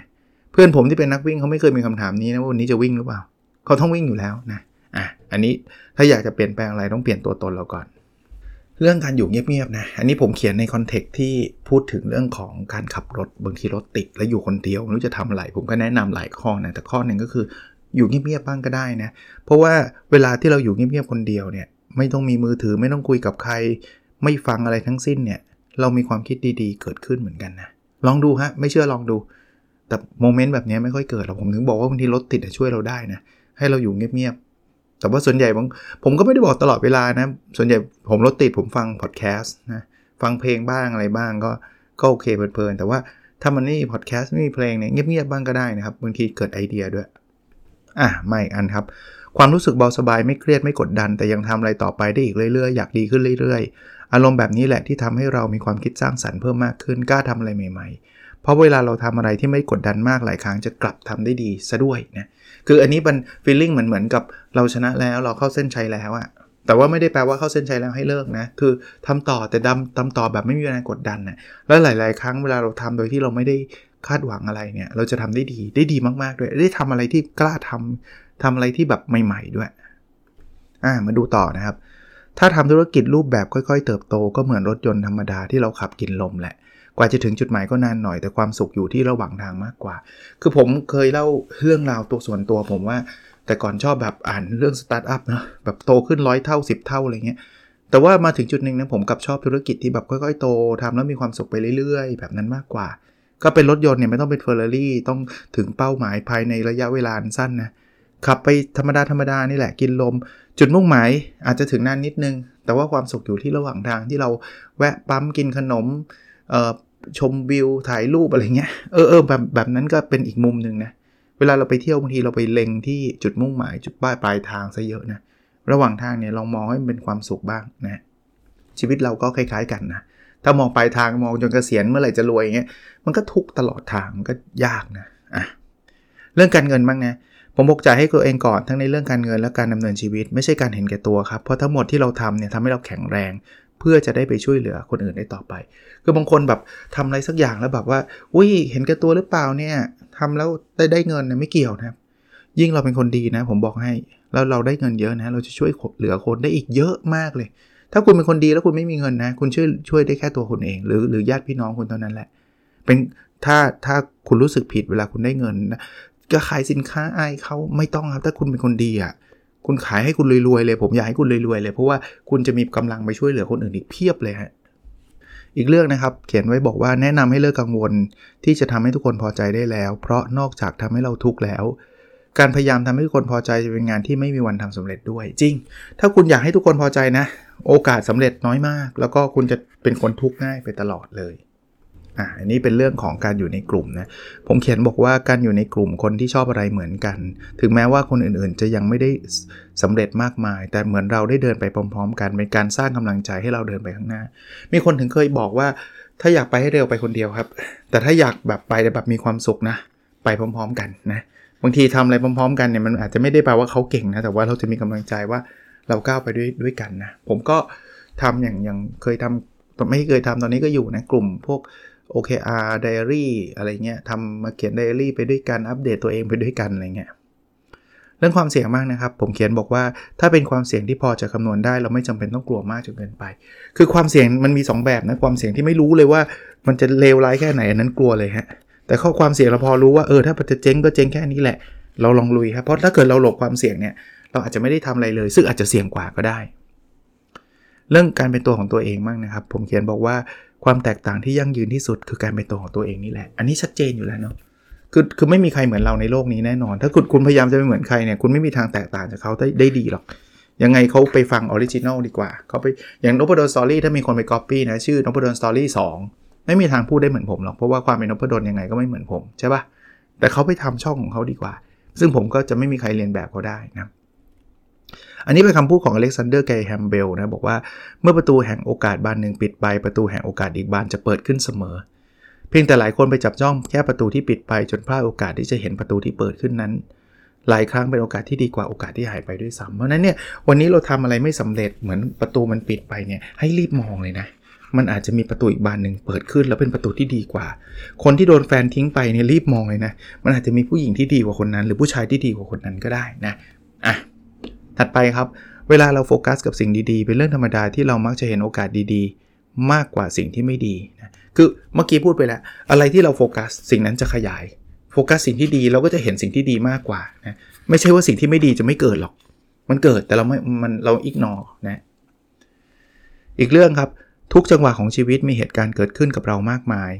เพื่อนผมที่เป็นนักวิ่งเขาไม่เคยมีคำถามนี้นะว่าวันนี้จะวิ่งหรือเปล่า เขาต้องวิ่งอยู่แล้วนะอะอันนี้ถ้าอยากจะเปลี่ยนแปลงอะไรต้องเปลี่ยนตัวตนเราก่อน เรื่องการอยู่เงียบๆนะอันนี้ผมเขียนในคอนเทกต์ที่พูดถึงเรื่องของการขับรถบางทีรถติดแล้วอยู่คนเดียวไม่รู้จะทำอะไร ผมก็แนะนำหลายข้อนะแต่ข้อหนึ่งก็คืออยู่เงียบๆบ้างก็ได้นะเพราะว่าเวลาที่เราอยู่เงียบๆคนเดียวเนี่ยไม่ต้องมีมือถือไม่ต้องคุยกับใคร ไม่ฟังอะไรทั้งสิ้นเนี่ยเรามีความคิดดีๆ เกิดขึ้นเหมือนกันนะลองดูฮะไม่เชื่อลองดู แต่โมเมนต์แบบนี้ไม่ค่อยเกิดหรอกผมถึงบอกว่าบางทีรถติดช่วยเราได้นะ ให้เราอยู่เงียบๆแต่ว่าส่วนใหญ่ผมผมก็ไม่ได้บอกตลอดเวลานะ ส่วนใหญ่ผมรถติดผมฟังพอดแคสต์นะฟังเพลงบ้างอะไรบ้างก็ก็โอเคเพลินๆแต่ว่าถ้ามันไม่มีพอดแคสต์ไม่มีเพลงเนี่ยเงียบๆบ้างก็ได้นะครับบางทีเกิดไอเดียด้วยอะม่อันครับ ความรู้สึกเบาสบายไม่เครียดไม่กดดัน แต่ยังทำอะไรต่อไปได้อีกเรื่อยๆอยากดีขึ้นเรื่อยๆ อารมณ์แบบนี้แหละที่ทำให้เรามีความคิดสร้างสรรค์เพิ่มมากขึ้นกล้าทำอะไรใหม่ ๆ เพราะเวลาเราทำอะไรที่ไม่กดดันมากหลายครั้งจะกลับทำได้ดีซะด้วยนะคืออันนี้เป็นฟีลลิ่งเหมือนเหมือนกับเราชนะแล้วเราเข้าเส้นชัยแล้วอะแต่ว่าไม่ได้แปลว่าเข้าเส้นชัยแล้วให้เลิกนะ คือทำต่อแต่ดำทำต่อแบบไม่มีแรงกดดันนะแล้วหลาย ๆ ครั้งเวลาเราทำโดยที่เราไม่ได้คาดหวังอะไรเนี่ย เราจะทำได้ดีได้ดีมากๆด้วยได้ทำอะไรที่กล้าทำทำอะไรที่แบบใหม่ ๆ ด้วยอ่ามาดูต่อนะครับ ถ้าทำธุรกิจรูปแบบค่อย ๆ เติบโตก็เหมือนรถยนต์ธรรมดาที่เราขับกินลมแหละ กว่าจะถึงจุดหมายก็นานหน่อยแต่ความสุขอยู่ที่ระหว่างทางมากกว่า คือผมเคยเล่าเรื่องราวตัวส่วนตัวผมว่า แต่ก่อนชอบแบบอ่านเรื่องสตาร์ทอัพนะแบบโตขึ้นร้อยเท่า 10 เท่าอะไรเงี้ยแต่ว่ามาถึงจุดหนึ่งนะผมกับชอบธุรกิจที่แบบค่อยๆ โตทำแล้วมีความสุขไปเรื่อยๆ แบบนั้นมากกว่า ก็เป็นรถยนต์เนี่ยไม่ต้องเป็นเฟอร์รารี่ต้องถึงเป้าหมายภายในระยะเวลาสั้นนะขับไปธรรมดาธรรมดานี่แหละกินลม จุดมุ่งหมายอาจจะถึงนานนิดนึง แต่ว่าความสุขอยู่ที่ระหว่างทางที่เราแวะปั๊มกินขนม ชมวิวถ่ายรูปอะไรเงี้ยเออเออแบบแบบนั้นก็เป็นอีกมุมหนึ่งนะเวลาเราไปเที่ยวบางทีเราไปเล็งที่จุดมุ่งหมายจุดป้ายปลายทางซะเยอะนะระหว่างทางเนี่ยลองมองให้มันเป็นความสุขบ้างนะชีวิตเราก็คล้ายๆกันนะถ้ามองปลายทางมองจนเกษียณเมื่อไหร่จะรวยอย่างเงี้ยมันก็ทุกตลอดทางมันก็ยากนะอะเรื่องการเงินบ้างนะผมบอกใจให้ตัวเองก่อนทั้งในเรื่องการเงินและการดำเนินชีวิต ไม่ใช่การเห็นแก่ตัวครับเพราะทั้งหมดที่เราทำเนี่ยทำให้เราแข็งแรง เพื่อจะได้ไปช่วยเหลือคนอื่นได้ต่อไป คือบางคนแบบทำอะไรสักอย่างแล้วแบบว่าอุ้ยเห็นแก่ตัวหรือเปล่าเนี่ยทำแล้วได้ได้เงินนะไม่เกี่ยวนะครับ ยิ่งเราเป็นคนดีนะ ผมบอกให้แล้วเราได้เงินเยอะนะ เราจะช่วยเหลือคนได้อีกเยอะมากเลย ถ้าคุณเป็นคนดีแล้วคุณไม่มีเงินนะ คุณช่วยช่วยได้แค่ตัวคุณเอง หรือหรือญาติพี่น้องคุณเท่านั้นแหละ เป็นถ้าถ้าคุณรู้สึกผิดเวลาคุณได้เงินนะจะขายสินค้าอายเขาไม่ต้องครับ ถ้าคุณเป็นคนดีอะ คุณขายให้คุณรวยๆเลย ผมอยากให้คุณรวยๆเลย เพราะว่าคุณจะมีกำลังไปช่วยเหลือคนอื่นอีกเพียบเลยฮะอีกเรื่องนะครับ เขียนไว้บอกว่าแนะนำให้เลิกกังวล ที่จะทำให้ทุกคนพอใจได้แล้ว เพราะนอกจากทำให้เราทุกข์แล้ว การพยายามทำให้ทุกคนพอใจจะเป็นงานที่ไม่มีวันทำสำเร็จด้วย จริง ถ้าคุณอยากให้ทุกคนพอใจนะ โอกาสสำเร็จน้อยมาก แล้วก็คุณจะเป็นคนทุกข์ง่ายไปตลอดเลย อ่าอันนี้เป็นเรื่องของการอยู่ในกลุ่มนะผมเขียนบอกว่าการอยู่ในกลุ่มคนที่ชอบอะไรเหมือนกัน ถึงแม้ว่าคนอื่นๆ จะยังไม่ได้สำเร็จมากมาย แต่เหมือนเราได้เดินไปพร้อม ๆ กันเป็นการสร้างกำลังใจให้เราเดินไปข้างหน้า มีคนถึงเคยบอกว่าถ้าอยากไปให้เร็วไปคนเดียวครับ แต่ถ้าอยากแบบไปแบบมีความสุขนะ ไปพร้อม ๆ กันนะบางทีทำอะไรพร้อม ๆ กันเนี่ยมันอาจจะไม่ได้แปลว่าเขาเก่งนะแต่ว่าเราจะมีกำลังใจว่าเราก้าวไปด้วยด้วยกันนะผมก็ทำอย่างอย่างเคยทำไม่เคยทำตอนนี้ก็อยู่นะกลุ่มพวก OKR Diary อะไรเงี้ยทำมาเขียน Diary ไปด้วยกัน อัปเดตตัวเองไปด้วยกันอะไรเงี้ยเรื่องความเสี่ยงมากนะครับ ผมเขียนบอกว่าถ้าเป็นความเสี่ยงที่พอจะคำนวณได้ เราไม่จำเป็นต้องกลัวมากจนเกินไป คือความเสี่ยงมันมี 2 แบบนะความเสี่ยงที่ไม่รู้เลยว่ามันจะเลวร้ายแค่ไหนอันนั้นกลัวเลยฮะแต่ข้อความเสี่ยงเราพอรู้ว่าเออถ้าจะเจ๊งก็เจ๊งแค่นี้แหละ เราลองลุยครับเพราะถ้าเกิดเราหลบความเสี่ยงเนี่ยเราอาจจะไม่ได้ทำอะไรเลย ซึ่งอาจจะเสี่ยงกว่าก็ได้ เรื่องการเป็นตัวของตัวเองมากนะครับ ผมเขียนบอกว่า ความแตกต่างที่ยั่งยืนที่สุดคือการเป็นตัวของตัวเองนี่แหละ อันนี้ชัดเจนอยู่แล้วเนาะคือคือไม่มีใครเหมือนเราในโลกนี้แน่นอน ถ้าคุณคุณพยายามจะไปเหมือนใครเนี่ยคุณไม่มีทางแตกต่างจากเขาได้ได้ดีหรอก ยังไงเขาไปฟัง original ดีกว่าเขาไปอย่างนพดล Story ถ้ามีคนไปก๊อปปี้นะชื่อนพดล Story ไม่มีทางพูดได้เหมือนผมหรอกเพราะว่าความเป็นนพดลยังไงก็ไม่เหมือนผมใช่ปะแต่เขาไปทำช่องของเขาดีกว่า ซึ่งผมก็จะไม่มีใครเลียนแบบเขาได้นะ อันนี้เป็นคำพูดของอเล็กซานเดอร์ เกรแฮมเบลล์นะบอกว่าเมื่อประตูแห่งโอกาสบานหนึ่งปิดไปประตูแห่งโอกาสอีกบานจะเปิดขึ้นเสมอ เพียงแต่หลายคนไปจับจ้องแค่ประตูที่ปิดไปจนพลาดโอกาสที่จะเห็นประตูที่เปิดขึ้นนั้น หลายครั้งเป็นโอกาสที่ดีกว่าโอกาสที่หายไปด้วยซ้ำเพราะนั้นเนี่ยวันนี้เราทำอะไรไม่สำเร็จเหมือนประตูมันปิดไปเนี่ยให้รีบมองเลยนะมันอาจจะมีประตูอีกบานหนึ่งเปิดขึ้นแล้วเป็นประตูที่ดีกว่า คนที่โดนแฟนทิ้งไปเนี่ยรีบมองเลยนะ มันอาจจะมีผู้หญิงที่ดีกว่าคนนั้น หรือผู้ชายที่ดีกว่าคนนั้นก็ได้นะ อะ ถัดไปครับ เวลาเราโฟกัสกับสิ่งดีๆ เป็นเรื่องธรรมดาที่เรามักจะเห็นโอกาสดีๆ มากกว่าสิ่งที่ไม่ดีนะคือเมื่อกี้พูดไปแล้ว อะไรที่เราโฟกัสสิ่งนั้นจะขยายโฟกัสสิ่งที่ดีเราก็จะเห็นสิ่งที่ดีมากกว่านะไม่ใช่ว่าสิ่งที่ไม่ดีจะไม่เกิดหรอก มันเกิดแต่เราไม่มันเราอิกนอนะอีกเรื่องครับทุกจังหวะของชีวิตมีเหตุการณ์เกิดขึ้นกับเรามากมาย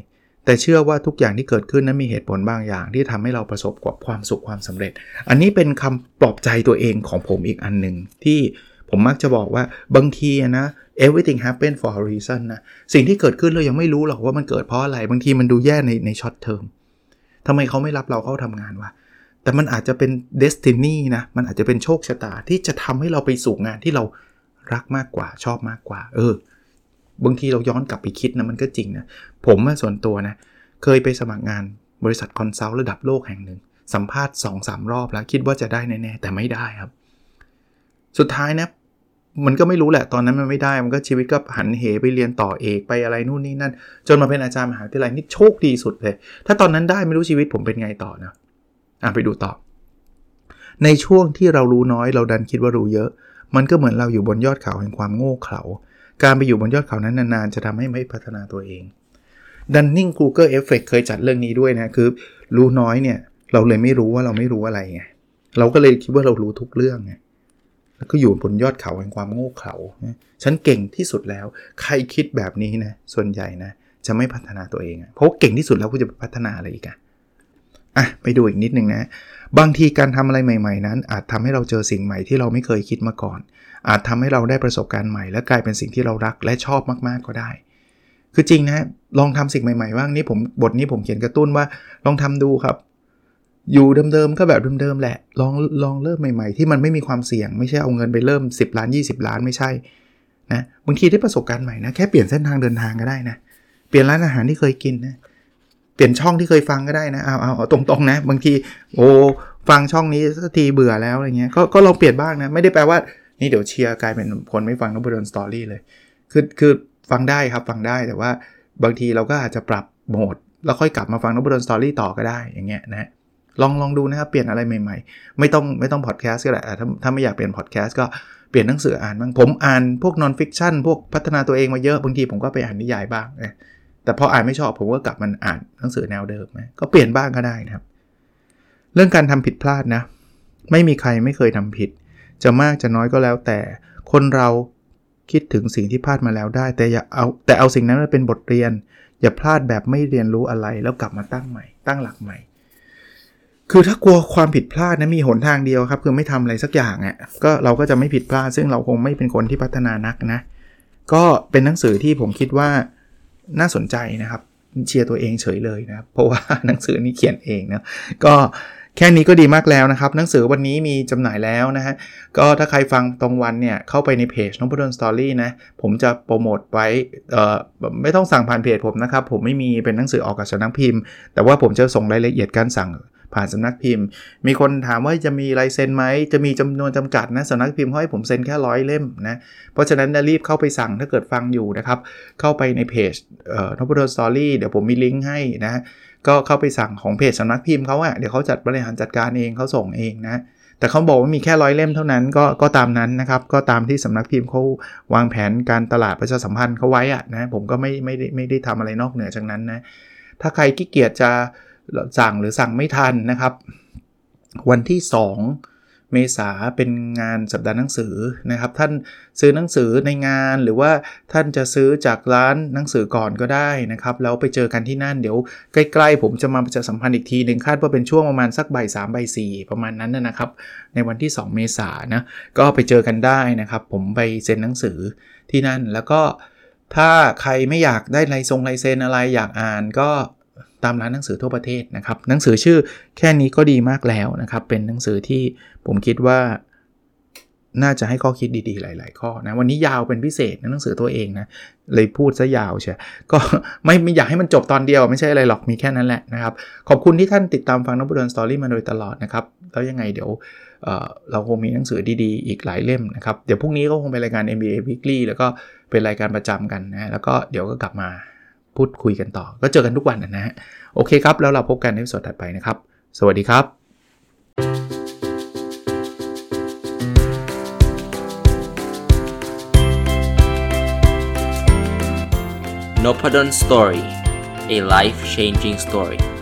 แต่เชื่อว่าทุกอย่างที่เกิดขึ้นนั้นมีเหตุผลบางอย่าง ที่ทำให้เราประสบกับความสุขความสำเร็จ อันนี้เป็นคำปลอบใจตัวเองของผมอีกอันหนึ่งที่ผมมักจะบอกว่าบางทีนะ everything happen for a reason นะ สิ่งที่เกิดขึ้นเรายังไม่รู้หรอกว่ามันเกิดเพราะอะไร บางทีมันดูแย่ในใน short term ทำไมเขาไม่รับเราเข้าทำงานวะ แต่มันอาจจะเป็น destiny นะ มันอาจจะเป็นโชคชะตาที่จะทำให้เราไปสู่งานที่เรารักมากกว่าชอบมากกว่า เออ บางทีเราย้อนกลับไปคิดนะมันก็จริงนะ ผมส่วนตัวนะ เคยไปสมัครงานบริษัท consult ระดับโลกแห่งหนึ่ง สัมภาษณ์2-3รอบแล้วคิดว่าจะได้แน่ๆแต่ไม่ได้ครับ สุดท้ายนะ มันก็ไม่รู้แหละตอนนั้นมันไม่ได้ มันก็ชีวิตก็หันเหไปเรียนต่อเอกไปอะไรนู่นนี่นั่น จนมาเป็นอาจารย์มหาวิทยาลัยนี่โชคดีสุดเลย ถ้าตอนนั้นได้ไม่รู้ชีวิตผมเป็นไงต่อนะอะไปดูต่อ ในช่วงที่เรารู้น้อยเราดันคิดว่ารู้เยอะ มันก็เหมือนเราอยู่บนยอดเขาแห่งความโง่เขลา การไปอยู่บนยอดเขานั้นนานๆ จะทำให้ไม่พัฒนาตัวเองดันนิงกูเกิลเอฟเฟกเคยจัดเรื่องนี้ด้วยนะ คือ รู้น้อยเนี่ย เราเลยไม่รู้ว่าเราไม่รู้อะไรไงเราก็เลยคิดว่าเรารู้ทุกเรื่องไงแล้วก็อยู่บนยอดเขาแห่งความโง่เขลาฉันเก่งที่สุดแล้ว ใครคิดแบบนี้นะ ส่วนใหญ่นะ จะไม่พัฒนาตัวเอง เพราะเก่งที่สุดแล้วคุณจะพัฒนาอะไรอีกอะอะไปดูอีกนิดนึงนะ บางทีการทำอะไรใหม่ ๆ นั้น อาจทำให้เราเจอสิ่งใหม่ที่เราไม่เคยคิดมาก่อน อาจทำให้เราได้ประสบการณ์ใหม่ และกลายเป็นสิ่งที่เรารักและชอบมากๆก็ได้ คือจริงนะลองทำสิ่งใหม่ๆบ้างนี่ผมบทนี้ผมเขียนกระตุ้นว่าลองทำดูครับ อยู่เดิมๆก็แบบเดิมๆแหละลองลองเริ่มใหม่ๆ ที่มันไม่มีความเสี่ยง ไม่ใช่เอาเงินไปเริ่ม 10 ล้าน 20 ล้านไม่ใช่นะบางทีได้ประสบการณ์ใหม่นะแค่เปลี่ยนเส้นทางเดินทางก็ได้นะเปลี่ยนร้านอาหารที่เคยกินนะเปลี่ยนช่องที่เคยฟังก็ได้นะเอาเอาเอาตรงๆนะ บางทีโอ้ฟังช่องนี้สักทีเบื่อแล้วอะไรเงี้ยก็ก็ลองเปลี่ยนบ้างนะไม่ได้แปลว่า นี่เดี๋ยวเชียร์กลายเป็นคนไม่ฟังนบดนสตอรี่เลย คือคือฟังได้ครับฟังได้แต่ว่าบางทีเราก็อาจจะปรับโหมด แล้วค่อยกลับมาฟัง Nopadol's Story ต่อก็ได้อย่างเงี้ยนะลองลองดูนะครับเปลี่ยนอะไรใหม่ๆ ไม่ต้องไม่ต้องพอดแคสต์ก็ได้ถ้าถ้าไม่อยากเปลี่ยนพอดแคสต์ก็เปลี่ยนหนังสืออ่านบ้างผมอ่านพวก non-fiction พวกพัฒนาตัวเองมาเยอะบางทีผมก็ไปอ่านนิยายบ้างนะแต่พออ่านไม่ชอบผมก็กลับมันอ่านหนังสือแนวเดิมนะก็เปลี่ยนบ้างก็ได้นะครับ เรื่องการทำผิดพลาดนะ ไม่มีใครไม่เคยทำผิด จะมากจะน้อยก็แล้วแต่คนเราคิดถึงสิ่งที่พลาดมาแล้วได้ แต่อย่าเอาแต่เอาสิ่งนั้นมาเป็นบทเรียน อย่าพลาดแบบไม่เรียนรู้อะไรแล้วกลับมาตั้งใหม่ ตั้งหลักใหม่ คือถ้ากลัวความผิดพลาดนะมีหนทางเดียวครับ คือไม่ทำอะไรสักอย่างอะก็เราก็จะไม่ผิดพลาด ซึ่งเราคงไม่เป็นคนที่พัฒนานักนะ ก็เป็นหนังสือที่ผมคิดว่าน่าสนใจนะครับเชียร์ตัวเองเฉยเลยนะเพราะว่าหนังสือนี้เขียนเองนะก็ แค่นี้ก็ดีมากแล้วนะครับ หนังสือวันนี้มีจำหน่ายแล้วนะฮะ ก็ถ้าใครฟังตรงวันเนี่ย เข้าไปในเพจน้องพุดนสตอรี่นะ ผมจะโปรโมทไว้เอ่อไม่ต้องสั่งผ่านเพจผมนะครับ ผมไม่มีเป็นหนังสือออกกับสำนักพิมพ์ แต่ว่าผมจะส่งรายละเอียดการสั่งผ่านสำนักพิมพ์ มีคนถามว่าจะมีลายเซ็นไหม จะมีจำนวนจำกัดนะสำนักพิมพ์เขาให้ผมเซ็นแค่ร้อยเล่มนะ เพราะฉะนั้นรีบเข้าไปสั่งถ้าเกิดฟังอยู่นะครับ เข้าไปในเพจเอ่อนพดลสตอรี่เดี๋ยวผมมีลิงก์ให้นะ ก็เข้าไปสั่งของเพจสำนักพิมพ์เขาอะเดี๋ยวเขาจัดบริหารจัดการเองเขาส่งเองนะ แต่เขาบอกว่ามีแค่ร้อยเล่มเท่านั้นก็ก็ตามนั้นนะครับ ก็ตามที่สำนักพิมพ์เขาวางแผนการตลาดประชาสัมพันธ์เขาไว้อะนะ ผมก็ไม่ไม่ได้ไม่ได้ทำอะไรนอกเหนือจากนั้นนะ ถ้าใครขี้เกียจจะสั่งหรือสั่งไม่ทันนะครับ วันที่ 2 เมษาเป็นงานสัปดาห์หนังสือนะครับ ท่านซื้อหนังสือในงานหรือว่าท่านจะซื้อจากร้านหนังสือก่อนก็ได้นะครับแล้วไปเจอกันที่นั่นเดี๋ยวใกล้ๆผมจะมาประชาสัมพันธ์อีกทีหนึ่งคาดว่าเป็นช่วงประมาณสักบ่ายสามบ่ายสี่ประมาณนั้นนะครับ ในวันที่ 2 เมษานะก็ไปเจอกันได้นะครับ ผมไปเซ็นหนังสือที่นั่นแล้วก็ถ้าใครไม่อยากได้ลายทรงลายเซ็นอะไรอยากอ่านก็ ตามร้านหนังสือทั่วประเทศนะครับ หนังสือชื่อแค่นี้ก็ดีมากแล้วนะครับ เป็นหนังสือที่ผมคิดว่าน่าจะให้ข้อคิดดีๆ หลาย ๆ ข้อนะ วันนี้ยาวเป็นพิเศษนะหนังสือตัวเองนะ เลยพูดซะยาวใช่ก็ไม่ไม่อยากให้มันจบตอนเดียว ไม่ใช่อะไรหรอกมีแค่นั้นแหละนะครับ ขอบคุณที่ท่านติดตามฟัง Nopadol's Story มาโดยตลอดนะครับ แล้วยังไงเดี๋ยวเราคงมีหนังสือดีๆ อีกหลายเล่มนะครับ เดี๋ยวพรุ่งนี้ก็คงเป็นรายการ MBA Weekly แล้วก็เป็นรายการประจำกันนะแล้วก็เดี๋ยวก็กลับมา พูดคุยกันต่อ ก็เจอกันทุกวันนะฮะโอเคครับ แล้วเราพบกันในสดถัดไปนะครับ สวัสดีครับ n o p a d o n Story a life changing story